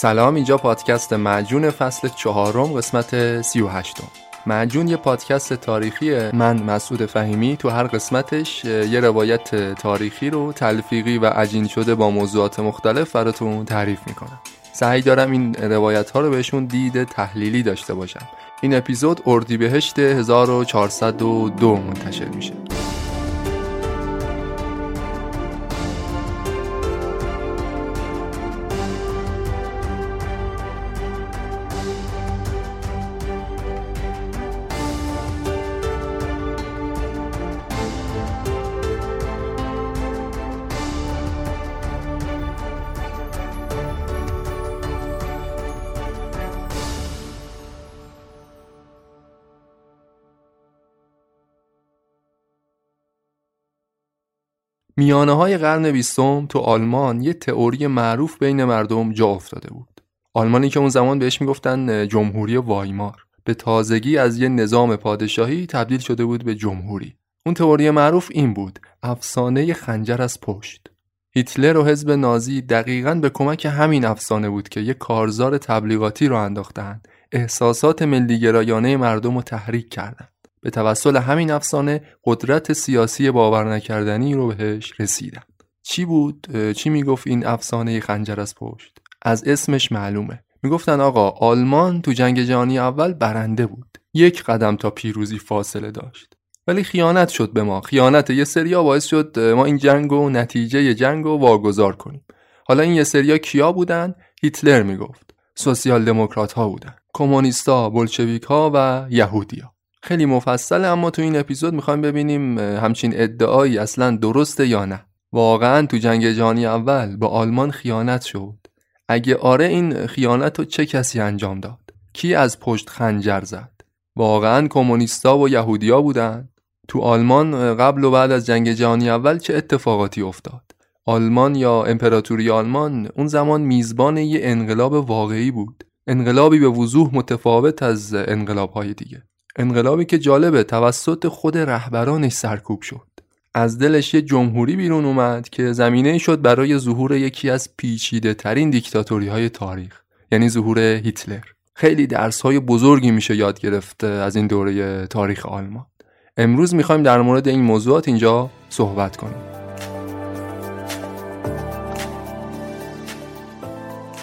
سلام اینجا پادکست معجون فصل چهارم قسمت سی و هشتم. معجون یه پادکست تاریخیه. من مسعود فهیمی تو هر قسمتش یه روایت تاریخی رو تلفیقی و عجین شده با موضوعات مختلف براتون تعریف می‌کنم. سعی دارم این روایت ها رو بهشون دید تحلیلی داشته باشم. این اپیزود اردیبهشت 1402 منتشر میشه. میانه های قرن بیستم تو آلمان یه تئوری معروف بین مردم جا افتاده بود. آلمانی که اون زمان بهش می‌گفتن جمهوری وایمار به تازگی از یه نظام پادشاهی تبدیل شده بود به جمهوری. اون تئوری معروف این بود افسانه خنجر از پشت. هیتلر و حزب نازی دقیقا به کمک همین افسانه بود که یه کارزار تبلیغاتی رو انداختن احساسات ملیگرایانه مردم رو تحریک کردند. به توسل همین افسانه قدرت سیاسی باور نکردنی رو بهش رسیدن. چی بود؟ چی می‌گفت این افسانه خنجر از پشت؟ از اسمش معلومه. می‌گفتن آقا آلمان تو جنگ جهانی اول برنده بود. یک قدم تا پیروزی فاصله داشت. ولی خیانت شد به ما. خیانت یه سریا باعث شد ما این جنگ و نتیجه جنگ رو واگذار کنیم. حالا این یه سریا کیا بودن؟ هیتلر می‌گفت. سوسیال دموکرات ها بودن. کمونیستا بلشویک ها و یهودیا خیلی مفصل اما تو این اپیزود می‌خوایم ببینیم همچین ادعایی اصلا درسته یا نه. واقعا تو جنگ جهانی اول با آلمان خیانت شد. اگه آره این خیانت رو چه کسی انجام داد؟ کی از پشت خنجر زد؟ واقعا کمونیستا و یهودیا بودن. تو آلمان قبل و بعد از جنگ جهانی اول چه اتفاقاتی افتاد؟ آلمان یا امپراتوری آلمان اون زمان میزبان یه انقلاب واقعی بود. انقلابی به وضوح متفاوت از انقلابهای دیگه. انقلابی که جالبه توسط خود رهبرانش سرکوب شد. از دلش یه جمهوری بیرون اومد که زمینه شد برای ظهور یکی از پیچیده ترین دیکتاتوری های تاریخ یعنی ظهور هیتلر. خیلی درس های بزرگی میشه یاد گرفت از این دوره تاریخ آلمان. امروز می‌خوایم در مورد این موضوعات اینجا صحبت کنیم.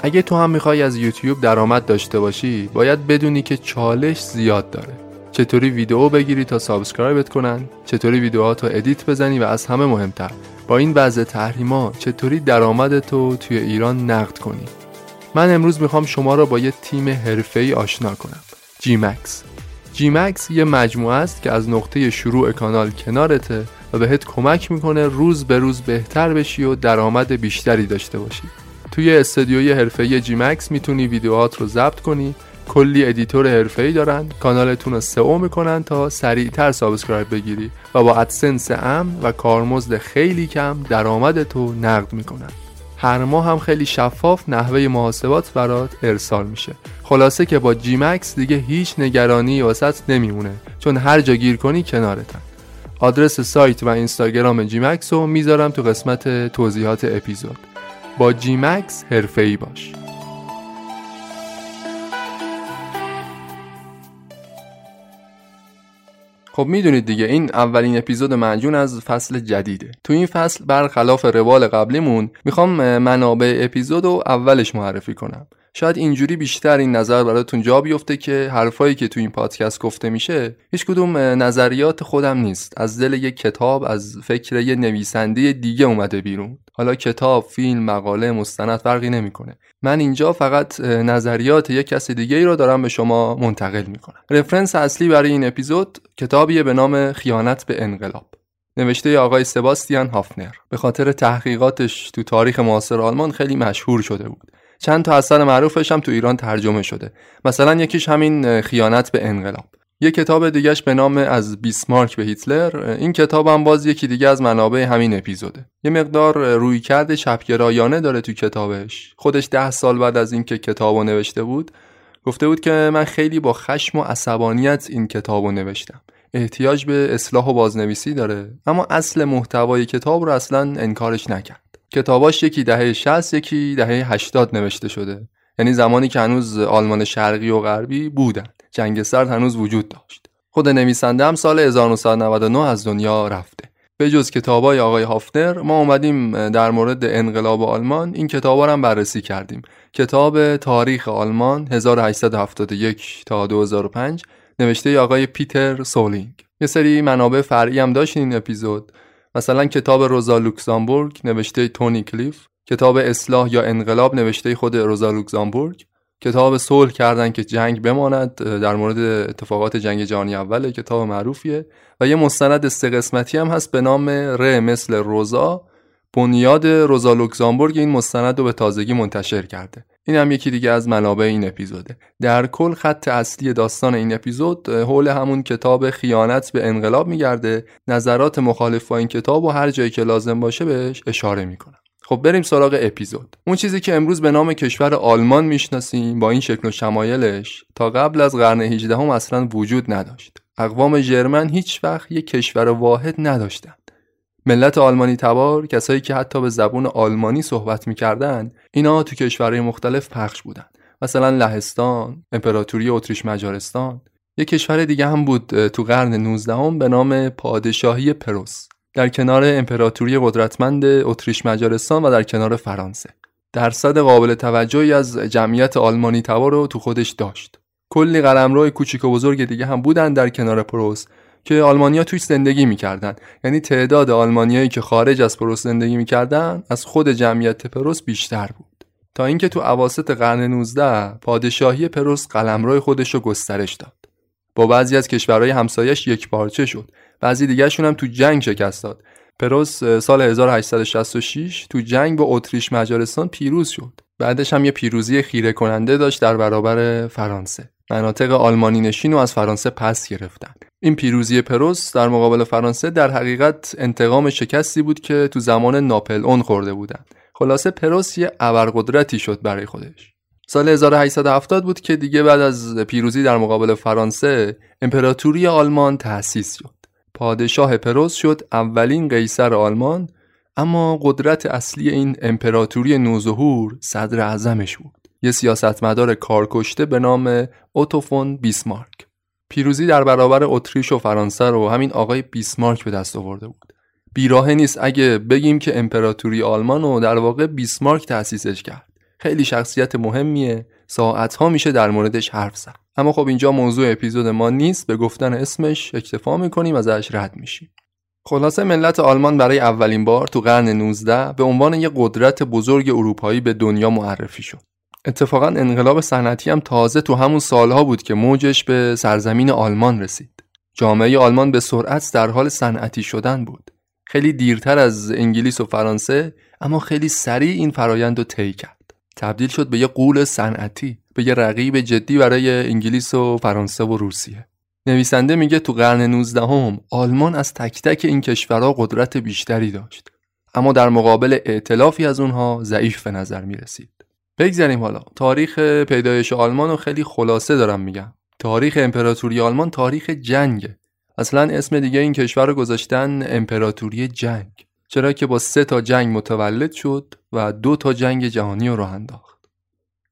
اگه تو هم می‌خوای از یوتیوب درآمد داشته باشی باید بدونی که چالش زیاد داره. چطوری ویدیو بگیری تا subscribe ت کنن؟ چطوری ویدیوهاتو edit بزنی و از همه مهمتر؟ با این وضع تحریما چطوری درآمدتو توی ایران نقد کنی؟ من امروز می‌خوام شما را با یه تیم حرفه‌ای آشنا کنم. جی مکس جی مکس یه مجموعه است که از نقطه شروع کانال کنارته و بهت کمک می‌کنه روز به روز بهتر بشی و درآمد بیشتری داشته باشی. توی استودیوی حرفه‌ای جی مکس می‌تونی ویدیوهات رو ضبط کنی کلی editor حرفه‌ای دارن. کانالتون رو SEO می‌کنن تا سریعتر subscribe بگیری و با AdSense امن و کارمزد خیلی کم درآمدتو نقد می‌کنن. هر ماه هم خیلی شفاف نحوه محاسبات برات ارسال میشه. خلاصه که با جی مکس دیگه هیچ نگرانی واست نمیمونه چون هر جا گیر کنی کنارتن. آدرس سایت و اینستاگرام جی مکس رو می‌ذارم تو قسمت توضیحات اپیزود. با جی مکس حرفه‌ای باش. خب می‌دونید دیگه این اولین اپیزود منجون از فصل جدیده. تو این فصل برخلاف روال قبلیمون می‌خوام منابع اپیزود رو اولش معرفی کنم. شاید اینجوری بیشتر این نظر براتون جا بیفته که حرفایی که تو این پادکست گفته میشه هیچ کدوم نظریات خودم نیست. از دل یک کتاب از فکر یه نویسنده دیگه اومده بیرون. حالا کتاب، فیلم، مقاله، مستند فرقی نمی‌کنه. من اینجا فقط نظریات یک کس دیگه ای رو دارم به شما منتقل می‌کنم. رفرنس اصلی برای این اپیزود کتابیه به نام خیانت به انقلاب. نوشته آقای سباستیان هافنر. به خاطر تحقیقاتش تو تاریخ معاصر آلمان خیلی مشهور شده بود. چند تا اثر معروفش هم تو ایران ترجمه شده. مثلا یکیش همین خیانت به انقلاب. یه کتاب دیگهش به نام از بیسمارک به هیتلر. این کتاب هم باز یکی دیگه از منابع همین اپیزوده. یه مقدار روی کرده چپگرایانه داره تو کتابش. خودش ده سال بعد از اینکه کتابو نوشته بود گفته بود که من خیلی با خشم و عصبانیت این کتابو نوشتم. احتیاج به اصلاح و بازنویسی داره اما اصل محتوای کتاب رو اصلا انکارش نکرد. کتاباش یکی دهه 60 یکی دهه 80 نوشته شده. یعنی زمانی که هنوز آلمان شرقی و غربی بودن. جنگ سرد هنوز وجود داشت. خود نویسنده هم سال 1999 از دنیا رفته. به جز کتابای آقای هافنر ما اومدیم در مورد انقلاب آلمان. این کتابا هم بررسی کردیم. کتاب تاریخ آلمان 1871 تا 2005 نوشته آقای پیتر سولینگ. یه سری منابع فرعی هم داشت این اپیزود. مثلا کتاب روزا لوکزامبورگ نوشته تونی کلیف کتاب اصلاح یا انقلاب نوشته خود روزا لوکزامبورگ. کتاب صلح کردن که جنگ بماند در مورد اتفاقات جنگ جهانی اوله کتاب معروفیه. و یه مستند سه قسمتی هم هست به نام ر مثل روزا. بنیاد روزا لوکزامبورگ این مستند رو به تازگی منتشر کرده. این هم یکی دیگه از منابع این اپیزوده. در کل خط اصلی داستان این اپیزود حول همون کتاب خیانت به انقلاب میگرده. نظرات مخالف با این کتاب و هر جایی که لازم باشه بهش اشاره می‌کنم خب بریم سراغ اپیزود. اون چیزی که امروز به نام کشور آلمان می‌شناسیم با این شکل و شمایلش تا قبل از قرن 18 هم اصلا وجود نداشت. اقوام ژرمن هیچ وقت یک کشور واحد نداشتند ملت آلمانی تبار کسایی که حتی به زبون آلمانی صحبت می‌کردن اینا تو کشورهای مختلف پخش بودن. مثلا لهستان، امپراتوری اتریش مجارستان. یک کشور دیگه هم بود تو قرن 19 هم به نام پادشاهی پروس. در کنار امپراتوری قدرتمند اتریش مجارستان و در کنار فرانسه. درصد قابل توجهی از جمعیت آلمانی تبار رو تو خودش داشت. کلی قلمرو کوچیک و بزرگ دیگه هم بودن در کنار پروس. که آلمانیا توش زندگی می‌کردن. یعنی تعداد آلمانیایی که خارج از پروس زندگی می‌کردن از خود جمعیت پروس بیشتر بود. تا اینکه تو اواسط قرن 19 پادشاهی پروس قلمرو خودش رو گسترش داد. با بعضی از کشورهای همسایش یک پارچه شد. بعضی دیگهشون هم تو جنگ شکست داد. پروس سال 1866 تو جنگ با اتریش مجارستان پیروز شد. بعدش هم یه پیروزی خیره کننده داشت در برابر فرانسه. مناطق آلمانی نشین رو از فرانسه پس گرفتن. این پیروزی پروس در مقابل فرانسه در حقیقت انتقام شکستی بود که تو زمان ناپل اون خورده بودن خلاصه پروس یه ابرقدرتی شد برای خودش. سال 1870 بود که دیگه بعد از پیروزی در مقابل فرانسه امپراتوری آلمان تأسیس شد. پادشاه پروس شد اولین قیصر آلمان اما قدرت اصلی این امپراتوری نوظهور صدر اعظمش بود. یه سیاستمدار کارکشته به نام اوتوفون بیسمارک. پیروزی در برابر اتریش و فرانسه رو همین آقای بیسمارک به دست آورده بود. بیراه نیست اگه بگیم که امپراتوری آلمان رو در واقع بیسمارک تأسیسش کرد. خیلی شخصیت مهمیه ساعتها میشه در موردش حرف زد. اما خب اینجا موضوع اپیزود ما نیست به گفتن اسمش اکتفا می‌کنیم ازش رد میشیم. خلاصه ملت آلمان برای اولین بار تو قرن 19 به عنوان یک قدرت بزرگ اروپایی به دنیا معرفی شد. اتفاقا انقلاب صنعتی هم تازه تو همون سالها بود که موجش به سرزمین آلمان رسید. جامعه آلمان به سرعت در حال صنعتی شدن بود. خیلی دیرتر از انگلیس و فرانسه اما خیلی سریع این فرایند رو طی کرد. تبدیل شد به یه قول صنعتی به یه رقیب جدی برای انگلیس و فرانسه و روسیه نویسنده میگه تو قرن 19 هم آلمان از تک تک این کشورها قدرت بیشتری داشت اما در مقابل ائتلافی از اونها ضعیف به نظر می‌رسید بگذاریم حالا. تاریخ پیدایش آلمان رو خیلی خلاصه دارم میگم. تاریخ امپراتوری آلمان تاریخ جنگه. اصلا اسم دیگه این کشور رو گذاشتن امپراتوری جنگ. چرا که با سه تا جنگ متولد شد و دو تا جنگ جهانی رو راه انداخت.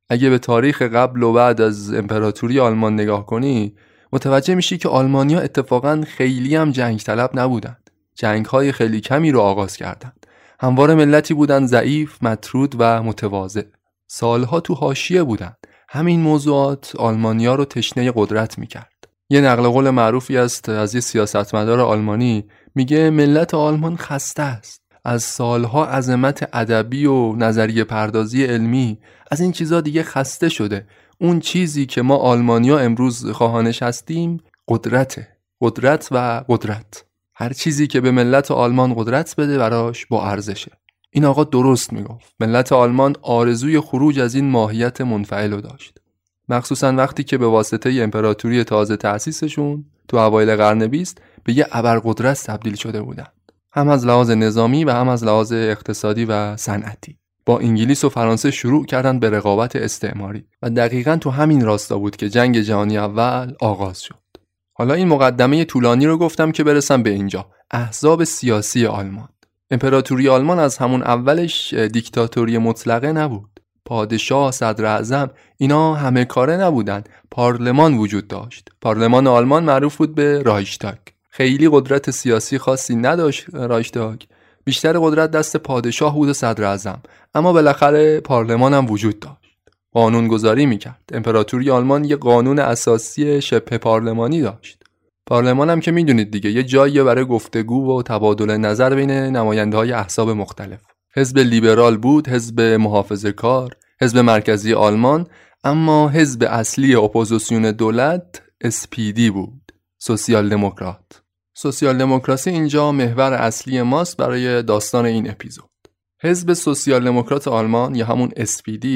اگه به تاریخ قبل و بعد از امپراتوری آلمان نگاه کنی متوجه میشی که آلمانیا اتفاقا خیلی هم جنگ طلب نبودند جنگ های خیلی کمی رو آغاز کردند هموار ملتی بودند ضعیف مطرود و متواضع. سالها تو حاشیه بودند. همین موضوعات آلمانیا رو تشنه قدرت می‌کرد. یه نقل قول معروفی است از یه سیاستمدار آلمانی میگه ملت آلمان خسته است. از سالها عظمت ادبی و نظریه پردازی علمی از این چیزا دیگه خسته شده. اون چیزی که ما آلمانیا امروز خواهانش هستیم قدرته. قدرت و قدرت. هر چیزی که به ملت آلمان قدرت بده براش با ارزشه. این آقا درست می‌گفت. ملت آلمان آرزوی خروج از این ماهیت منفعل داشت. مخصوصا وقتی که به واسطه امپراتوری تازه تأسیسشون تو اوایل قرن بیست به یه ابرقدرت تبدیل شده بودن هم از لحاظ نظامی و هم از لحاظ اقتصادی و صنعتی. با انگلیس و فرانسه شروع کردن به رقابت استعماری و دقیقا تو همین راستا بود که جنگ جهانی اول آغاز شد. حالا این مقدمه طولانی رو گفتم که برسم به اینجا. احزاب سیاسی آلمان. امپراتوری آلمان از همون اولش دیکتاتوری مطلقه نبود. پادشاه صدر اعظم اینا همه کاره نبودن. پارلمان وجود داشت. پارلمان آلمان معروف بود به رایشتاگ. خیلی قدرت سیاسی خاصی نداشت رایشتاگ. بیشتر قدرت دست پادشاه بود و صدر اعظم. اما بالاخره پارلمان هم وجود داشت. قانون گذاری می‌کرد. امپراتوری آلمان یه قانون اساسی شبه پارلمانی داشت. پارلمان هم که می‌دونید دیگه یه جایی برای گفتگو و تبادل نظر بین نماینده های احزاب مختلف. حزب لیبرال بود حزب محافظه کار حزب مرکزی آلمان اما حزب اصلی اپوزیسیون دولت SPD بود سوسیال دموکرات سوسیال دموکراسی اینجا محور اصلی ماست برای داستان این اپیزود. حزب سوسیال دموکرات آلمان یا همون SPD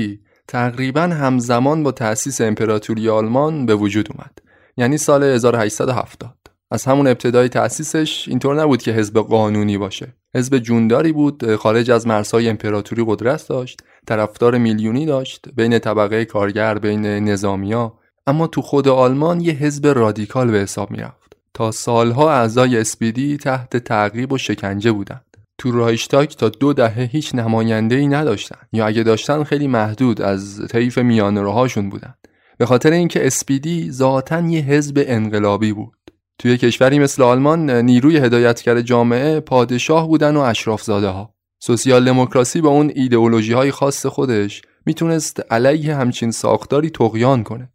تقریبا همزمان با تأسیس امپراتوری آلمان به وجود اومد. یعنی سال 1870 از همون ابتدای تأسیسش اینطور نبود که حزب قانونی باشه. حزب جونداری بود خارج از مرزهای امپراتوری قدرت داشت طرفدار میلیونی داشت بین طبقه کارگر بین نظامیا. اما تو خود آلمان یه حزب رادیکال به حساب می‌رفت. تا سالها اعضای اسپیدی تحت تعقیب و شکنجه بودند. تو رایشتاک تا دو دهه هیچ نماینده ای نداشتن. یا اگه داشتن خیلی محدود از طیف میانه بودند به خاطر اینکه اسپیدی ذاتا یه حزب انقلابی بود. توی کشوری مثل آلمان نیروی هدایتگر جامعه پادشاه بودن و اشرافزاده ها سوسیال دموکراسی با اون ایدئولوژی های خاص خودش می‌تونست علیه همچین ساختاری تقیان کنه.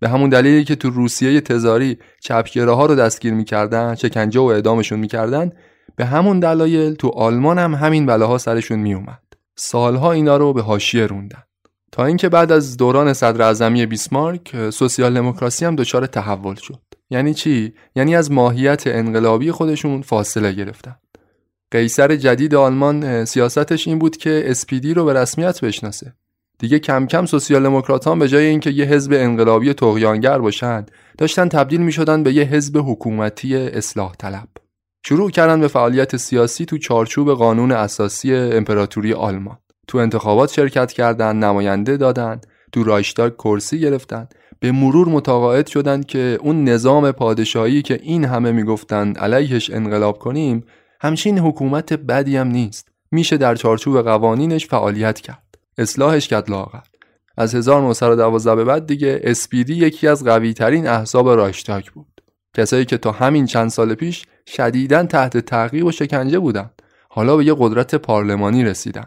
به همون دلیلی که تو روسیه تزاری چپگره ها رو دستگیر می‌کردن شکنجه و اعدامشون می‌کردن به همون دلایل تو آلمان هم همین بلاها سرشون میومد سالها اینا رو به حاشیه روندن. تا اینکه بعد از دوران صدر اعظمی بیسمارک سوسیال دموکراسی هم دچار تحول شد. یعنی چی؟ یعنی از ماهیت انقلابی خودشون فاصله گرفتن. قیصر جدید آلمان سیاستش این بود که اسپیدی رو به رسمیت بشناسه. دیگه کم کم سوسیال دموکراتان به جای اینکه یه حزب انقلابی تقیانگر باشن داشتن تبدیل می شدن به یه حزب حکومتی اصلاح طلب. شروع کردن به فعالیت سیاسی تو چارچوب قانون اساسی امپراتوری آلمان. تو انتخابات شرکت کردند، نماینده دادن تو رایشتاگ کرسی گرفتن. به مرور متقاعد شدند که اون نظام پادشاهی که این همه می‌گفتند علیهش انقلاب کنیم همچین حکومت بدی هم نیست. میشه در چارچوب قوانینش فعالیت کرد. اصلاحش کرد لاغر از 1912 به بعد دیگه اسپیدی یکی از قوی ترین احزاب رایشتاگ بود. کسایی که تا همین چند سال پیش شدیداً تحت تعقیب و شکنجه بودند. حالا به یه قدرت پارلمانی رسیدن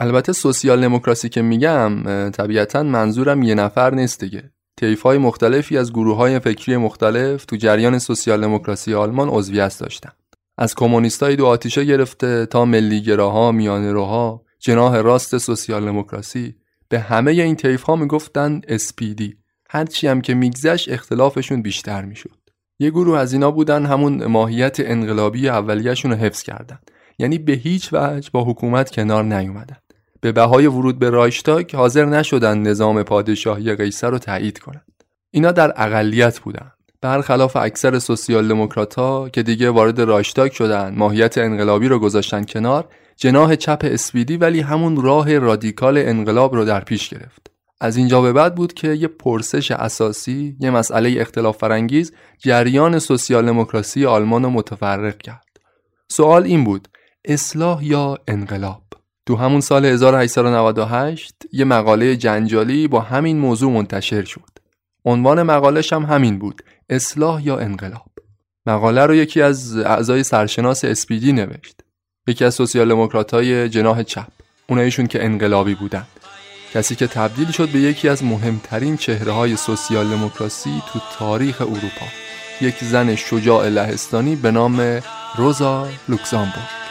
البته سوسیال دموکراسی که میگم طبیعتا منظورم یه نفر نیست دیگه. طیف های مختلفی از گروه های فکری مختلف تو جریان سوسیال دموکراسی آلمان عضویت داشتن. از کمونیستای دو آتیشه گرفته تا ملیگراها میانه‌روها جناح راست سوسیال دموکراسی به همه این طیف ها می‌گفتن SPD هرچی هم که میگذشت اختلافشون بیشتر می‌شد. یه گروه از اینا بودن همون ماهیت انقلابی اولیه‌شون رو حفظ کردن. یعنی به هیچ وجه با حکومت کنار نیومدن. به بهای ورود به رایشتاگ حاضر نشدن نظام پادشاهی قیصر رو تایید کنند. اینا در اقلیت بودن. برخلاف اکثر سوسیال دموکرات‌ها که دیگه وارد رایشتاگ شدن، ماهیت انقلابی رو گذاشتن کنار، جناح چپ اسپیدی ولی همون راه رادیکال انقلاب رو در پیش گرفت. از اینجا به بعد بود که یه پرسش اساسی، یه مسئله اختلاف فرانگیز جریان سوسیال دموکراسی آلمان رو متفرق کرد. سوال این بود: اصلاح یا انقلاب؟ تو همون سال 1898 یه مقاله جنجالی با همین موضوع منتشر شد. عنوان مقالش هم همین بود اصلاح یا انقلاب. مقاله رو یکی از اعضای سرشناس اسپیدی نوشت. یکی از سوسیال دموکرات‌های جناح چپ. اونایشون که انقلابی بودن. کسی که تبدیل شد به یکی از مهمترین چهره های سوسیال دموکراسی تو تاریخ اروپا. یک زن شجاع لهستانی به نام روزا لوکزامبورگ.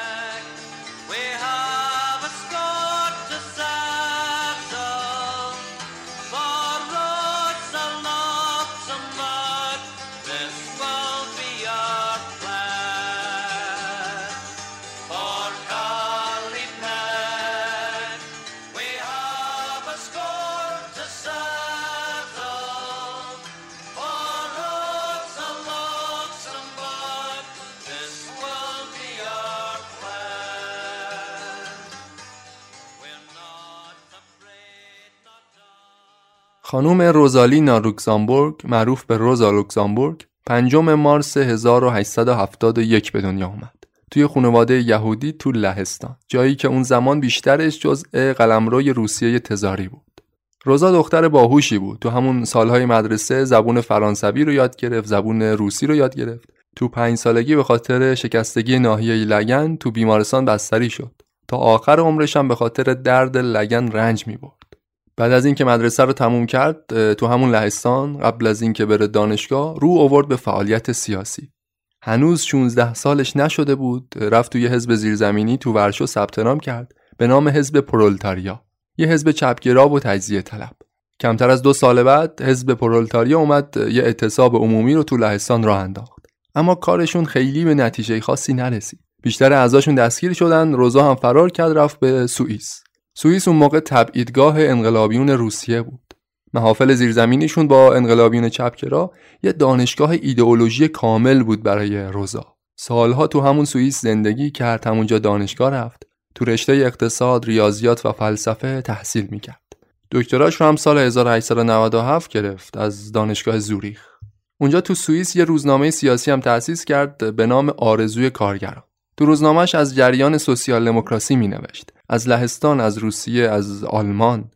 Done. خانوم روزالینا لوکزامبورگ معروف به روزا لوکزامبورگ پنجم مارس 1871 به دنیا آمد. توی خانواده یهودی تو لهستان جایی که اون زمان بیشترش جزء قلمروی روسیه تزاری بود. روزا دختر باهوشی بود. تو همون سالهای مدرسه زبون فرانسوی رو یاد گرفت، زبون روسی رو یاد گرفت. تو پنج سالگی به خاطر شکستگی ناحیه لگن تو بیمارستان بستری شد. تا آخر عمرش هم به خاطر درد لگن رنج می برد. بعد از اینکه مدرسه رو تموم کرد تو همون لهستان قبل از اینکه بره دانشگاه رو آورد به فعالیت سیاسی. هنوز 16 سالش نشده بود رفت توی حزب زیرزمینی تو ورشو ثبت نام کرد به نام حزب پرولتاریا. یه حزب چپگرا و تجزیه طلب. کمتر از دو سال بعد حزب پرولتاریا اومد یه اعتصاب عمومی رو تو لهستان راه انداخت. اما کارشون خیلی به نتیجه خاصی نرسید. بیشتر اعضاشون دستگیر شدن روزا هم فرار کرد رفت به سوئیس. سوئیس اون موقع تبعیدگاه انقلابیون روسیه بود. محافل زیرزمینیشون با انقلابیون چپگرا یه دانشگاه ایدئولوژی کامل بود برای روزا سالها تو همون سوئیس زندگی کرد همونجا دانشگاه رفت. تو رشته اقتصاد، ریاضیات و فلسفه تحصیل می‌کرد. دکتراش رو هم سال 1897 گرفت از دانشگاه زوریخ. اونجا تو سوئیس یه روزنامه سیاسی هم تأسیس کرد به نام آرزوی کارگران تو روزنامهش از جریان سوسیال دموکراسی می نوشت از لهستان از روسیه از آلمان.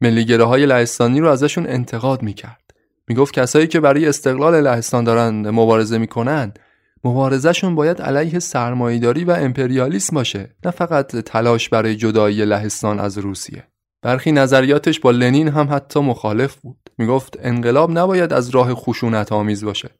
ملیگره های لهستانی رو ازشون انتقاد می کرد می گفت کسایی که برای استقلال لهستان دارن مبارزه می کنند مبارزهشون باید علیه سرمایهداری و امپریالیسم باشه نه فقط تلاش برای جدایی لهستان از روسیه. برخی نظریاتش با لنین هم حتی مخالف بود. می‌گفت انقلاب نباید از راه خشونت آمیز باشه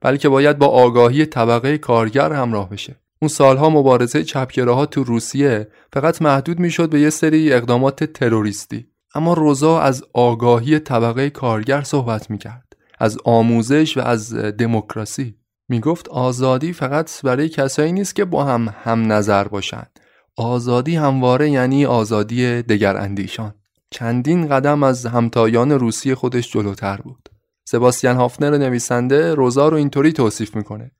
بلکه باید با آگاهی طبقه کارگر همراه بشه. اون سالها مبارزه چپگراها تو روسیه فقط محدود می‌شد به یه سری اقدامات تروریستی. اما روزا از آگاهی طبقه کارگر صحبت می‌کرد از آموزش و از دموکراسی. می‌گفت آزادی فقط برای کسایی نیست که با هم هم نظر باشند. آزادی همواره یعنی آزادی دگر اندیشان چندین قدم از همتایان روسی خودش جلوتر بود. سباستیان هافنر نویسنده روزا رو اینطوری توصیف می‌کنه.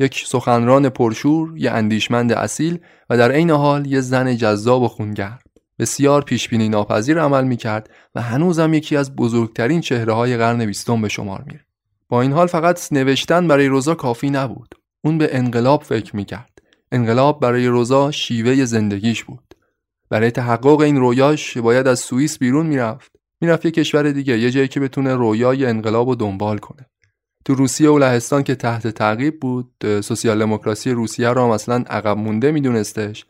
یک سخنران پرشور، یه اندیشمند اصیل و در عین حال یه زن جذاب و خونگرم. بسیار پیشبینی ناپذیر عمل می‌کرد و هنوزم یکی از بزرگترین چهره های قرن بیستم به شمار میره. با این حال فقط نوشتن برای روزا کافی نبود. اون به انقلاب فکر می‌کرد. انقلاب برای روزا شیوه زندگیش بود. برای تحقق این رویاش باید از سوئیس بیرون می‌رفت. می‌رفت یه کشور دیگه یه جایی که بتونه رویای انقلاب رو دنبال کنه. تو روسیه و لهستان که تحت تعقیب بود سوسیال دموکراسی روسیه رو مثلا عقب مونده میدونستش.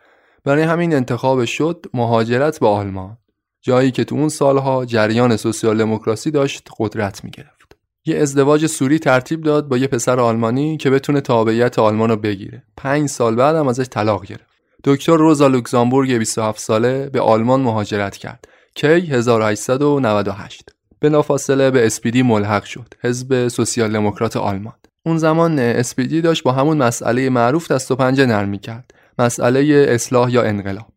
برای همین انتخاب شد مهاجرت به آلمان جایی که تو اون سالها جریان سوسیال دموکراسی داشت قدرت می‌گرفت. یه ازدواج سوری ترتیب داد با یه پسر آلمانی که بتونه تابعیت آلمان رو بگیره. پنج سال بعد هم ازش طلاق گرفت. دکتر روزا لوکزامبورگ 27 ساله به آلمان مهاجرت کرد کی؟ 1898 بلافاصله به اسپیدی ملحق شد حزب سوسیال دموکرات آلمان. اون زمان اسپیدی داشت با همون مسئله معروف دست و پنجه نرم کرد مسئله اصلاح یا انقلاب.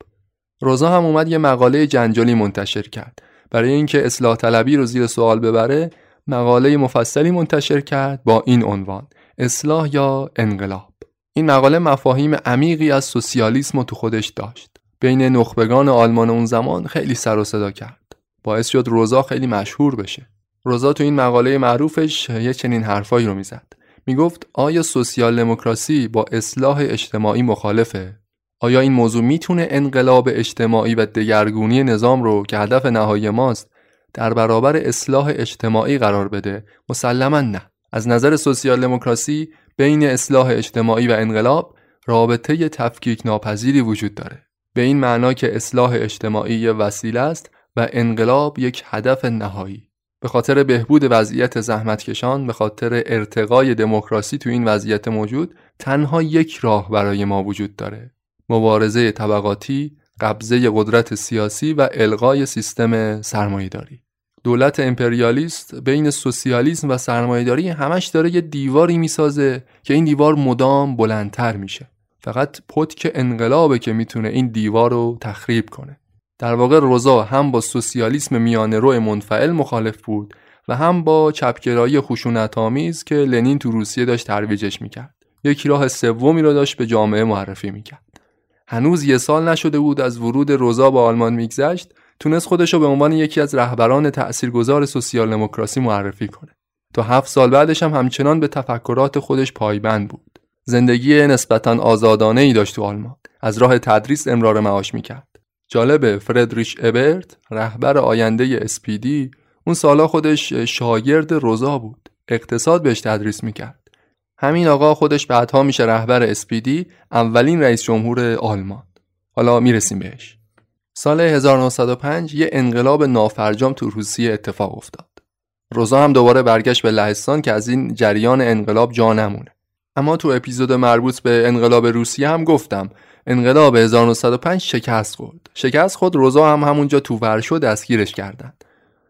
روزا هم اومد یه مقاله جنجالی منتشر کرد. برای اینکه اصلاح طلبی رو زیر سوال ببره مقاله مفصلی منتشر کرد با این عنوان اصلاح یا انقلاب. این مقاله مفاهیم عمیقی از سوسیالیسم تو خودش داشت. بین نخبگان آلمان اون زمان خیلی سر و صدا کرد. باعث شد روزا خیلی مشهور بشه. روزا تو این مقاله معروفش یه چنین حرفایی رو می‌زد. می‌گفت آیا سوسیال دموکراسی با اصلاح اجتماعی مخالفه؟ آیا این موضوع می‌تونه انقلاب اجتماعی و دگرگونی نظام رو که هدف نهایی ماست در برابر اصلاح اجتماعی قرار بده؟ مسلما نه. از نظر سوسیال دموکراسی بین اصلاح اجتماعی و انقلاب رابطه تفکیک ناپذیری وجود داره. به این معنا که اصلاح اجتماعی وسیله است و انقلاب یک هدف نهایی. به خاطر بهبود وضعیت زحمتکشان به خاطر ارتقای دموکراسی تو این وضعیت موجود تنها یک راه برای ما وجود داره. مبارزه طبقاتی قبضه قدرت سیاسی و الغای سیستم سرمایهداری. دولت امپریالیست بین سوسیالیسم و سرمایهداری همش داره یه دیواری می‌سازه که این دیوار مدام بلندتر میشه. فقط پتک انقلابه که می‌تونه این دیوار رو تخریب کنه. در واقع روزا هم با سوسیالیسم میانه رو منفعل مخالف بود و هم با چپگرایی خشونت آمیز که لنین تو روسیه داشت ترویجش می‌کرد. یک راه سومی رو داشت به جامعه معرفی می‌کرد. هنوز یه سال نشده بود از ورود روزا به آلمان میگذشت تونست خودش رو به عنوان یکی از رهبران تأثیرگذار سوسیال دموکراسی معرفی کنه. تا هفت سال بعدش هم همچنان به تفکرات خودش پایبند بود. زندگی نسبتا آزادانه ای داشت تو آلمان. از راه تدریس امرار معاش می‌کرد. جالبه فردریش ابرت رهبر آینده اسپیدی اون سالا خودش شاگرد روزا بود. اقتصاد بهش تدریس می‌کرد. همین آقا خودش بعدها میشه رهبر اسپیدی اولین رئیس جمهور آلمان. حالا می‌رسیم بهش. سال 1905 یه انقلاب نافرجام تو روسیه اتفاق افتاد. روزا هم دوباره برگشت به لهستان که از این جریان انقلاب جا نمونه. اما تو اپیزود مربوط به انقلاب روسیه هم گفتم انقلاب 1905 شکست خورد. شکست خود روزا هم همونجا تو ورشو دستگیرش کردند.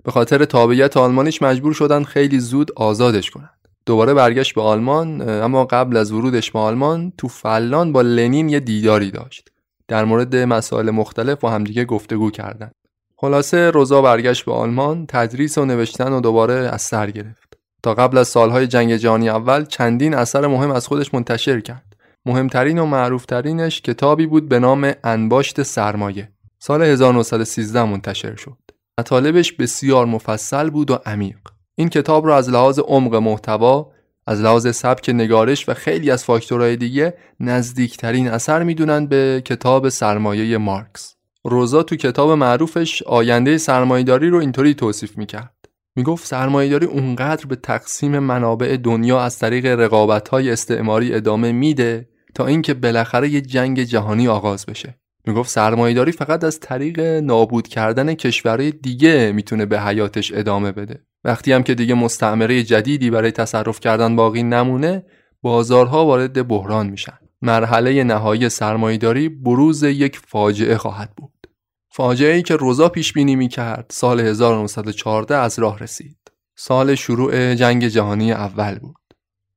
به خاطر تابعیت آلمانیش مجبور شدن خیلی زود آزادش کنند. دوباره برگشت به آلمان اما قبل از ورودش به آلمان تو فلان با لنین یه دیداری داشت. در مورد مسائل مختلف با همدیگه گفتگو کردند. خلاصه روزا برگشت به آلمان تدریس و نوشتن و دوباره از سر گرفت. تا قبل از سالهای جنگ جهانی اول چندین اثر مهم از خودش منتشر کرد. مهمترین و معروفترینش کتابی بود به نام انباشت سرمایه. سال 1913 منتشر شد. مطالبش بسیار مفصل بود و عمیق. این کتاب را از لحاظ عمق محتوا از لحاظ سبک نگارش و خیلی از فاکتورهای دیگه نزدیکترین اثر می‌دونن به کتاب سرمایه مارکس. روزا تو کتاب معروفش آینده سرمایهداری رو اینطوری توصیف می‌کرد. می‌گفت سرمایهداری اونقدر به تقسیم منابع دنیا از طریق رقابت‌های استعماری ادامه میده تا اینکه بالاخره یه جنگ جهانی آغاز بشه می‌گفت سرمایهداری فقط از طریق نابود کردن کشورهای دیگه می‌تونه به حیاتش ادامه بده وقتی هم که دیگه مستعمره جدیدی برای تصرف کردن باقی نمونه بازارها وارد بحران میشن مرحله نهایی سرمایهداری بروز یک فاجعه خواهد بود فاجعه ای که روزا پیش بینی می کرد سال 1914 از راه رسید. سال شروع جنگ جهانی اول بود.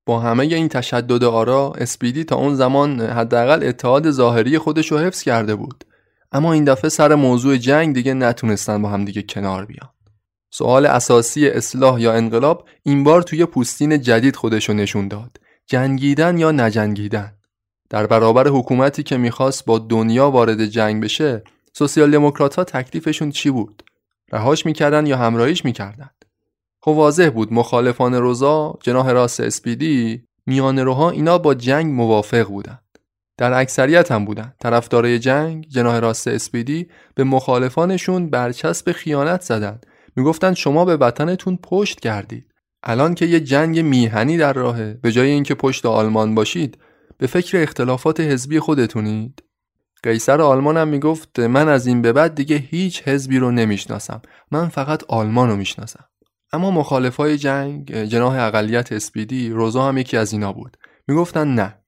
با همه این تشدد آرا اسپیدی تا اون زمان حداقل اتحاد ظاهری خودش رو حفظ کرده بود. اما این دفعه سر موضوع جنگ دیگه نتونستن با هم دیگه کنار بیان. سوال اساسی اصلاح یا انقلاب این بار توی پوستین جدید خودشو نشون داد. جنگیدن یا نجنگیدن. در برابر حکومتی که می‌خواست با دنیا وارد جنگ بشه سوسیال دموکرات ها تکلیفشون چی بود؟ رهاش می‌کردن یا همراهیش می‌کردن؟ خب واضح بود مخالفان روزا جناح راست اسپیدی میان روها اینا با جنگ موافق بودن. در اکثریت هم بودن. طرفدارای جنگ جناح راست اسپیدی به مخالفانشون برچسب خیانت زدن. می‌گفتن شما به وطنتون پشت کردید. الان که یه جنگ میهنی در راهه به جای اینکه پشت آلمان باشید به فکر اختلافات حزبی خودتونید. قیصر آلمان هم می‌گفت من از این به بعد دیگه هیچ حزبی رو نمی‌شناسم. من فقط آلمان رو می‌شناسم. اما مخالفای جنگ جناح اقلیت اسپیدی روزا هم یکی از اینا بود. می‌گفتن نه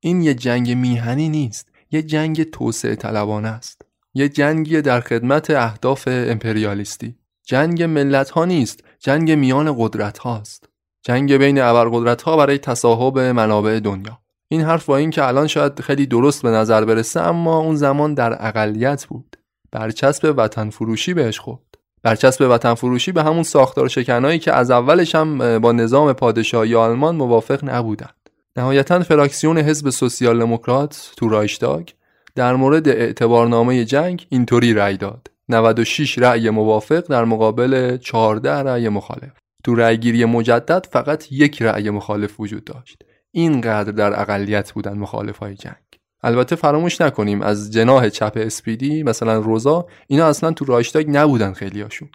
این یه جنگ میهنی نیست یه جنگ توسعه طلبانه است. یه جنگی در خدمت اهداف امپریالیستی. جنگ ملت ها نیست جنگ میان قدرت هاست جنگ بین ابرقدرت ها برای تصاحب منابع دنیا. این حرف با این که الان شاید خیلی درست به نظر برسه اما اون زمان در اقلیت بود. برچسب وطن فروشی بهش خورد. برچسب وطن فروشی به همون ساختار شکنایی که از اولش هم با نظام پادشاهی آلمان موافق نبودند. نهایتا فراکسیون حزب سوسیال دموکرات تو رایشتاگ در مورد اعتبارنامه جنگ اینطوری رأی داد. 96 رأی موافق در مقابل 14 رأی مخالف. تو رأیگیری مجدد فقط یک رأی مخالف وجود داشت. اینقدر در اقلیت بودن مخالف های جنگ. البته فراموش نکنیم از جناح چپ اسپیدی مثلا روزا اینا اصلا تو رایشتاگ نبودن خیلیاشون.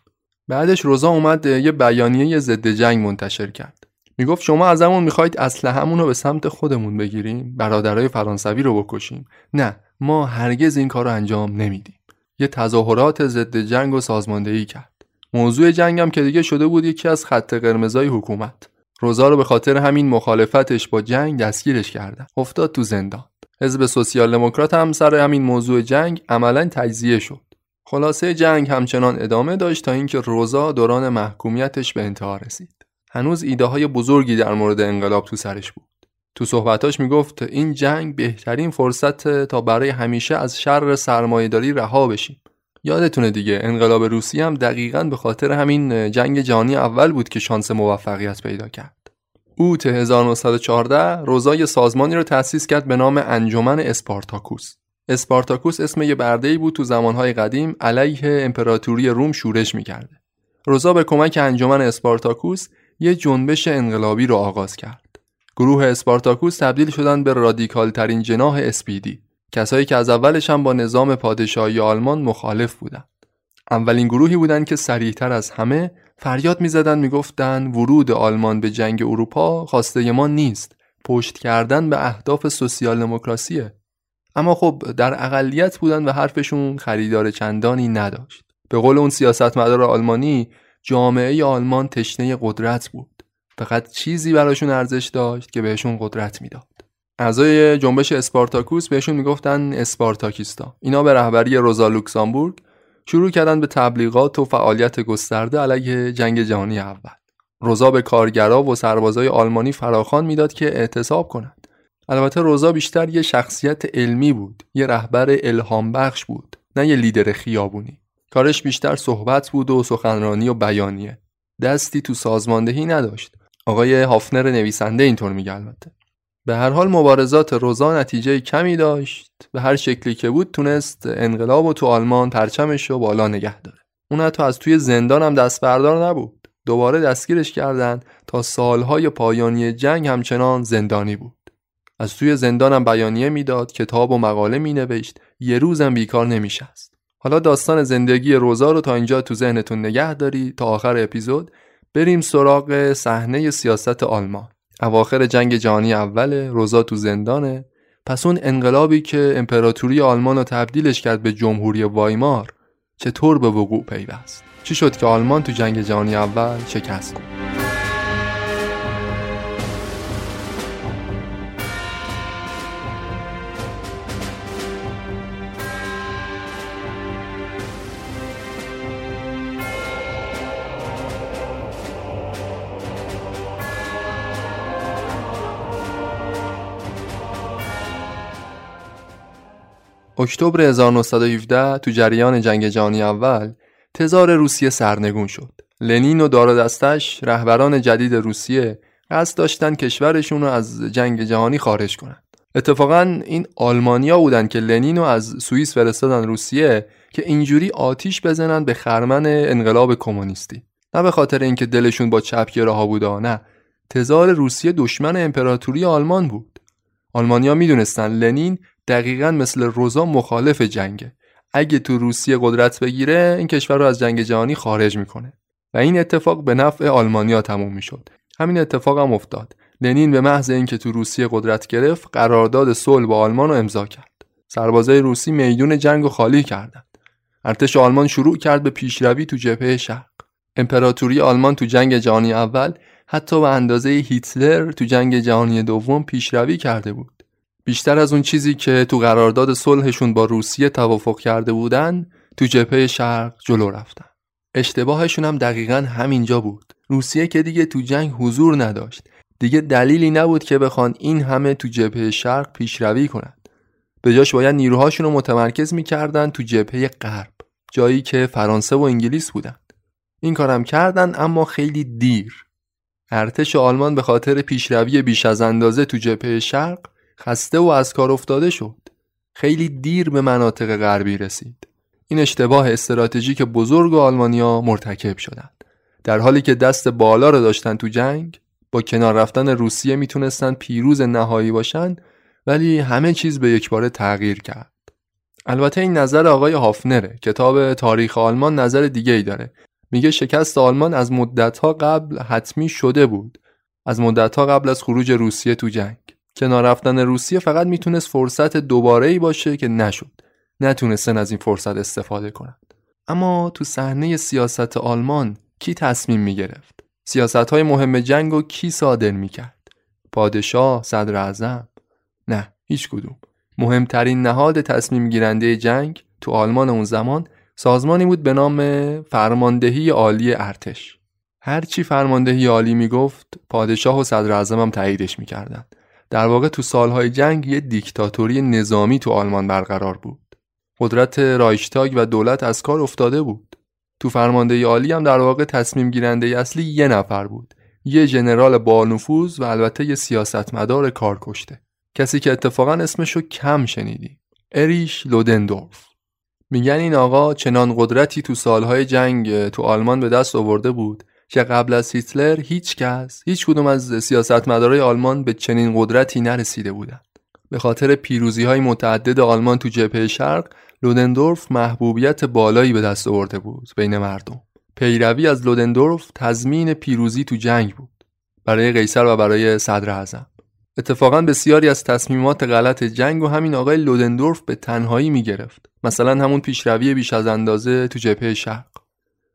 بعدش روزا اومد یه بیانیه ضد جنگ منتشر کرد. می‌گفت شما ازمون می‌خواید اسلحه‌مون رو به سمت خودمون بگیریم برادرای فرانسوی رو بکشیم. نه ما هرگز این کار رو انجام نمیدیم. یه تظاهرات ضد جنگ و سازماندهی کرد. موضوع جنگم که دیگه شده بود یکی از خط قرمزای حکومت. روزا رو به خاطر همین مخالفتش با جنگ دستگیرش کردن. افتاد تو زندان. حزب سوسیال دموکرات هم سر همین موضوع جنگ عملا تجزیه شد. خلاصه جنگ همچنان ادامه داشت تا اینکه روزا دوران محکومیتش به انتها رسید. هنوز ایده های بزرگی در مورد انقلاب تو سرش بود. تو صحبتاش می‌گفت این جنگ بهترین فرصت تا برای همیشه از شر سرمایهداری رها بشیم. یادتونه دیگه انقلاب روسی هم دقیقا به خاطر همین جنگ جهانی اول بود که شانس موفقیت پیدا کرد. اوت 1914 روزا یه سازمانی رو تأسیس کرد به نام انجمن اسپارتاکوس. اسپارتاکوس اسم یه برده بود تو زمانهای قدیم علیه امپراتوری روم شورش می‌کرده. روزا به کمک انجمن اسپارتاکوس یه جنبش انقلابی رو آغاز کرد. گروه اسپارتاکوس تبدیل شدن به رادیکال ترین جناح SPD. کسایی که از اولش هم با نظام پادشاهی آلمان مخالف بودند اولین گروهی بودند که سریعتر از همه فریاد می‌زدند می‌گفتند ورود آلمان به جنگ اروپا خواسته ما نیست. پشت کردن به اهداف سوسیال دموکراسیه اما خب در اقلیت بودن و حرفشون خریدار چندانی نداشت. به قول اون سیاستمدار آلمانی جامعه آلمان تشنه قدرت بود. فقط چیزی براشون ارزش داشت که بهشون قدرت می‌داد. اعضای جنبش اسپارتاکوس بهشون می‌گفتن اسپارتاکیستا اینا به رهبری روزا لوکسامبورگ شروع کردن به تبلیغات و فعالیت گسترده علیه جنگ جهانی اول. روزا به کارگرا و سربازای آلمانی فراخوان می‌داد که اعتصاب کنند. البته روزا بیشتر یه شخصیت علمی بود یه رهبر الهام بخش بود نه یه لیدر خیابونی. کارش بیشتر صحبت بود و سخنرانی و بیانیه. دستی تو سازماندهی نداشت. آقای هافنر نویسنده اینطور میگه البته. به هر حال مبارزات روزا نتیجه کمی داشت. به هر شکلی که بود تونست انقلاب و تو آلمان پرچمش رو بالا نگه داره. اون حتی از توی زندان هم دست بردار نبود. دوباره دستگیرش کردن تا سالهای پایانی جنگ همچنان زندانی بود. از توی زندانم بیانیه می‌داد کتاب و مقاله مینوشت. یه روزم بیکار نمیشست. حالا داستان زندگی روزا رو تا اینجا تو ذهنتون نگه داری تا آخر اپیزود. بریم سراغ صحنه سیاست آلمان. اواخر جنگ جهانی اول روزا تو زندانه. پس اون انقلابی که امپراتوری آلمان رو تبدیلش کرد به جمهوری وایمار چطور به وقوع پیوست؟ چی شد که آلمان تو جنگ جهانی اول شکست؟ خورد اکتبر 1917 تو جریان جنگ جهانی اول تزار روسیه سرنگون شد. لنین و دار دستش رهبران جدید روسیه قصد داشتن کشورشون رو از جنگ جهانی خارج کنن. اتفاقا این آلمانیا بودن که لنین رو از سوئیس فرستادن روسیه که اینجوری آتیش بزنن به خرمن انقلاب کمونیستی. نه به خاطر اینکه دلشون با چپگراها بوده نه تزار روسیه دشمن امپراتوری آلمان بود. آلمانیا می‌دونستن لنین دقیقا مثل روزا مخالف جنگه. اگه تو روسیه قدرت بگیره این کشور رو از جنگ جهانی خارج می‌کنه. و این اتفاق به نفع آلمانیا تموم می‌شد. همین اتفاق هم افتاد. لنین به محض اینکه تو روسیه قدرت گرفت قرارداد صلح با آلمان رو امضا کرد. سربازای روسی میدون جنگ رو خالی کردند. ارتش آلمان شروع کرد به پیشروی تو جبهه شرق. امپراتوری آلمان تو جنگ جهانی اول حتی به اندازه هیتلر تو جنگ جهانی دوم پیشروی کرده بود. بیشتر از اون چیزی که تو قرارداد صلحشون با روسیه توافق کرده بودن تو جبهه شرق جلو رفتن. اشتباهشون هم دقیقا همینجا بود. روسیه که دیگه تو جنگ حضور نداشت. دیگه دلیلی نبود که بخوان این همه تو جبهه شرق پیشروی کنند. به جاش باید نیروهاشون رو متمرکز می‌کردن تو جبهه غرب. جایی که فرانسه و انگلیس بودن. این کارم کردن اما خیلی دیر. ارتش آلمان به خاطر پیشروی بیش از اندازه تو جبهه شرق خسته و از کار افتاده شد. خیلی دیر به مناطق غربی رسید. این اشتباه استراتژیک بزرگ آلمانیا مرتکب شدند. در حالی که دست بالا رو داشتن تو جنگ با کنار رفتن روسیه می‌تونستن پیروز نهایی باشن ولی همه چیز به یک باره تغییر کرد. البته این نظر آقای هافنره کتاب تاریخ آلمان نظر دیگه ای داره میگه شکست آلمان از مدتها قبل حتمی شده بود از مدتها قبل از خروج روسیه تو جنگ کنار رفتن روسیه فقط می‌تونست فرصت دوباره ای باشه که نشد. نتونستن از این فرصت استفاده کنند اما تو صحنه سیاست آلمان کی تصمیم می‌گرفت؟ سیاست های مهم جنگ و کی صادر می‌کرد؟ پادشاه صدر اعظم؟ نه هیچ کدوم. مهمترین نهاد تصمیم گیرنده جنگ تو آلمان اون زمان سازمانی بود به نام فرماندهی عالی ارتش. هرچی فرماندهی عالی می‌گفت پادشاه و صدر اعظم هم تاییدش می‌کردند در واقع تو سالهای جنگ یه دیکتاتوری نظامی تو آلمان برقرار بود. قدرت رایشتاگ و دولت از کار افتاده بود. تو فرماندهی عالی هم در واقع تصمیم گیرنده اصلی یه نفر بود. یه ژنرال با نفوذ و البته یه سیاستمدار کار کشته. کسی که اتفاقا اسمشو کم شنیدی. اریش لودندورف. میگن این آقا چنان قدرتی تو سالهای جنگ تو آلمان به دست آورده بود که قبل از هیتلر هیچ کس هیچ کدوم از سیاستمدارای آلمان به چنین قدرتی نرسیده بودند. به خاطر پیروزی های متعدد آلمان تو جبهه شرق لودندورف محبوبیت بالایی به دست آورده بود بین مردم. پیروی از لودندورف تضمین پیروزی تو جنگ بود برای قیصر و برای صدر اعظم. اتفاقا بسیاری از تصمیمات غلط جنگ و همین آقای لودندورف به تنهایی می‌گرفت. مثلا همون پیشروی بیش از اندازه تو جبهه شرق.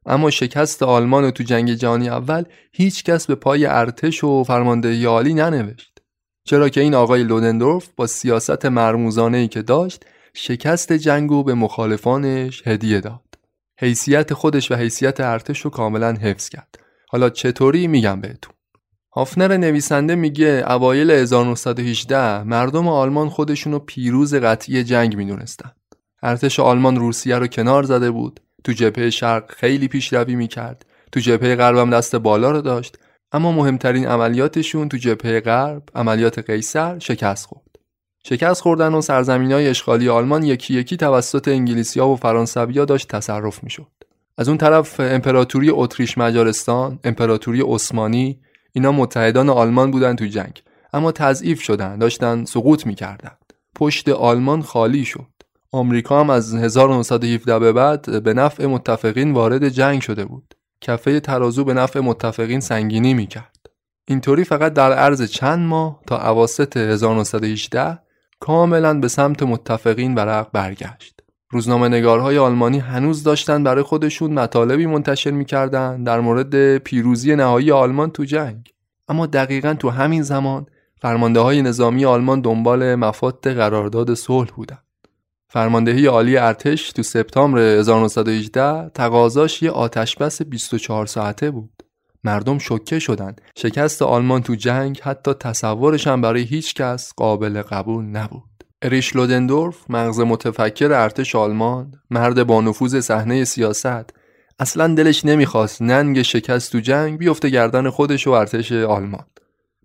اما شکست آلمان تو جنگ جهانی اول هیچ کس به پای ارتش و فرماندهی عالی ننوشت چرا که این آقای لودندورف با سیاست مرموزانه که داشت شکست جنگو به مخالفانش هدیه داد حیثیت خودش و حیثیت ارتش رو کاملا حفظ کرد حالا چطوری میگم بهتون هافنر نویسنده میگه اوایل 1918 مردم آلمان خودشونو پیروز قطعی جنگ می‌دونستن. ارتش آلمان روسیه رو کنار زده بود. تو جبهه شرق خیلی پیشروی می‌کرد. تو جبهه غربم دست بالا رو داشت. اما مهمترین عملیاتشون تو جبهه غرب عملیات قیصر شکست خورد. شکست خوردن و سرزمین های اشغالی آلمان یکی یکی توسط انگلیسیا و فرانسویا داشت تصرف می‌شد. از اون طرف امپراتوری اتریش مجارستان، امپراتوری عثمانی اینا متحدان آلمان بودن تو جنگ اما تضعیف شدن داشتن سقوط می‌کردن پشت آلمان خالی شد آمریکا هم از 1917 به بعد به نفع متفقین وارد جنگ شده بود. کفه ترازو به نفع متفقین سنگینی می‌کرد. اینطوری فقط در عرض چند ماه تا اواسط 1918 کاملا به سمت متفقین ورق برگشت. روزنامه نگارهای آلمانی هنوز داشتن برای خودشون مطالبی منتشر می‌کردن در مورد پیروزی نهایی آلمان تو جنگ. اما دقیقا تو همین زمان فرمانده های نظامی آلمان دنبال مفاد قرارداد صلح بودن. فرماندهی عالی ارتش تو سپتامبر 1918 تقاضاش یه آتشبس 24 ساعته بود. مردم شوکه شدند. شکست آلمان تو جنگ حتی تصورش هم برای هیچ کس قابل قبول نبود. اریش لودندورف مغز متفکر ارتش آلمان مرد با نفوذ صحنه سیاست اصلا دلش نمی‌خواست ننگ شکست تو جنگ بیفته گردن خودش و ارتش آلمان.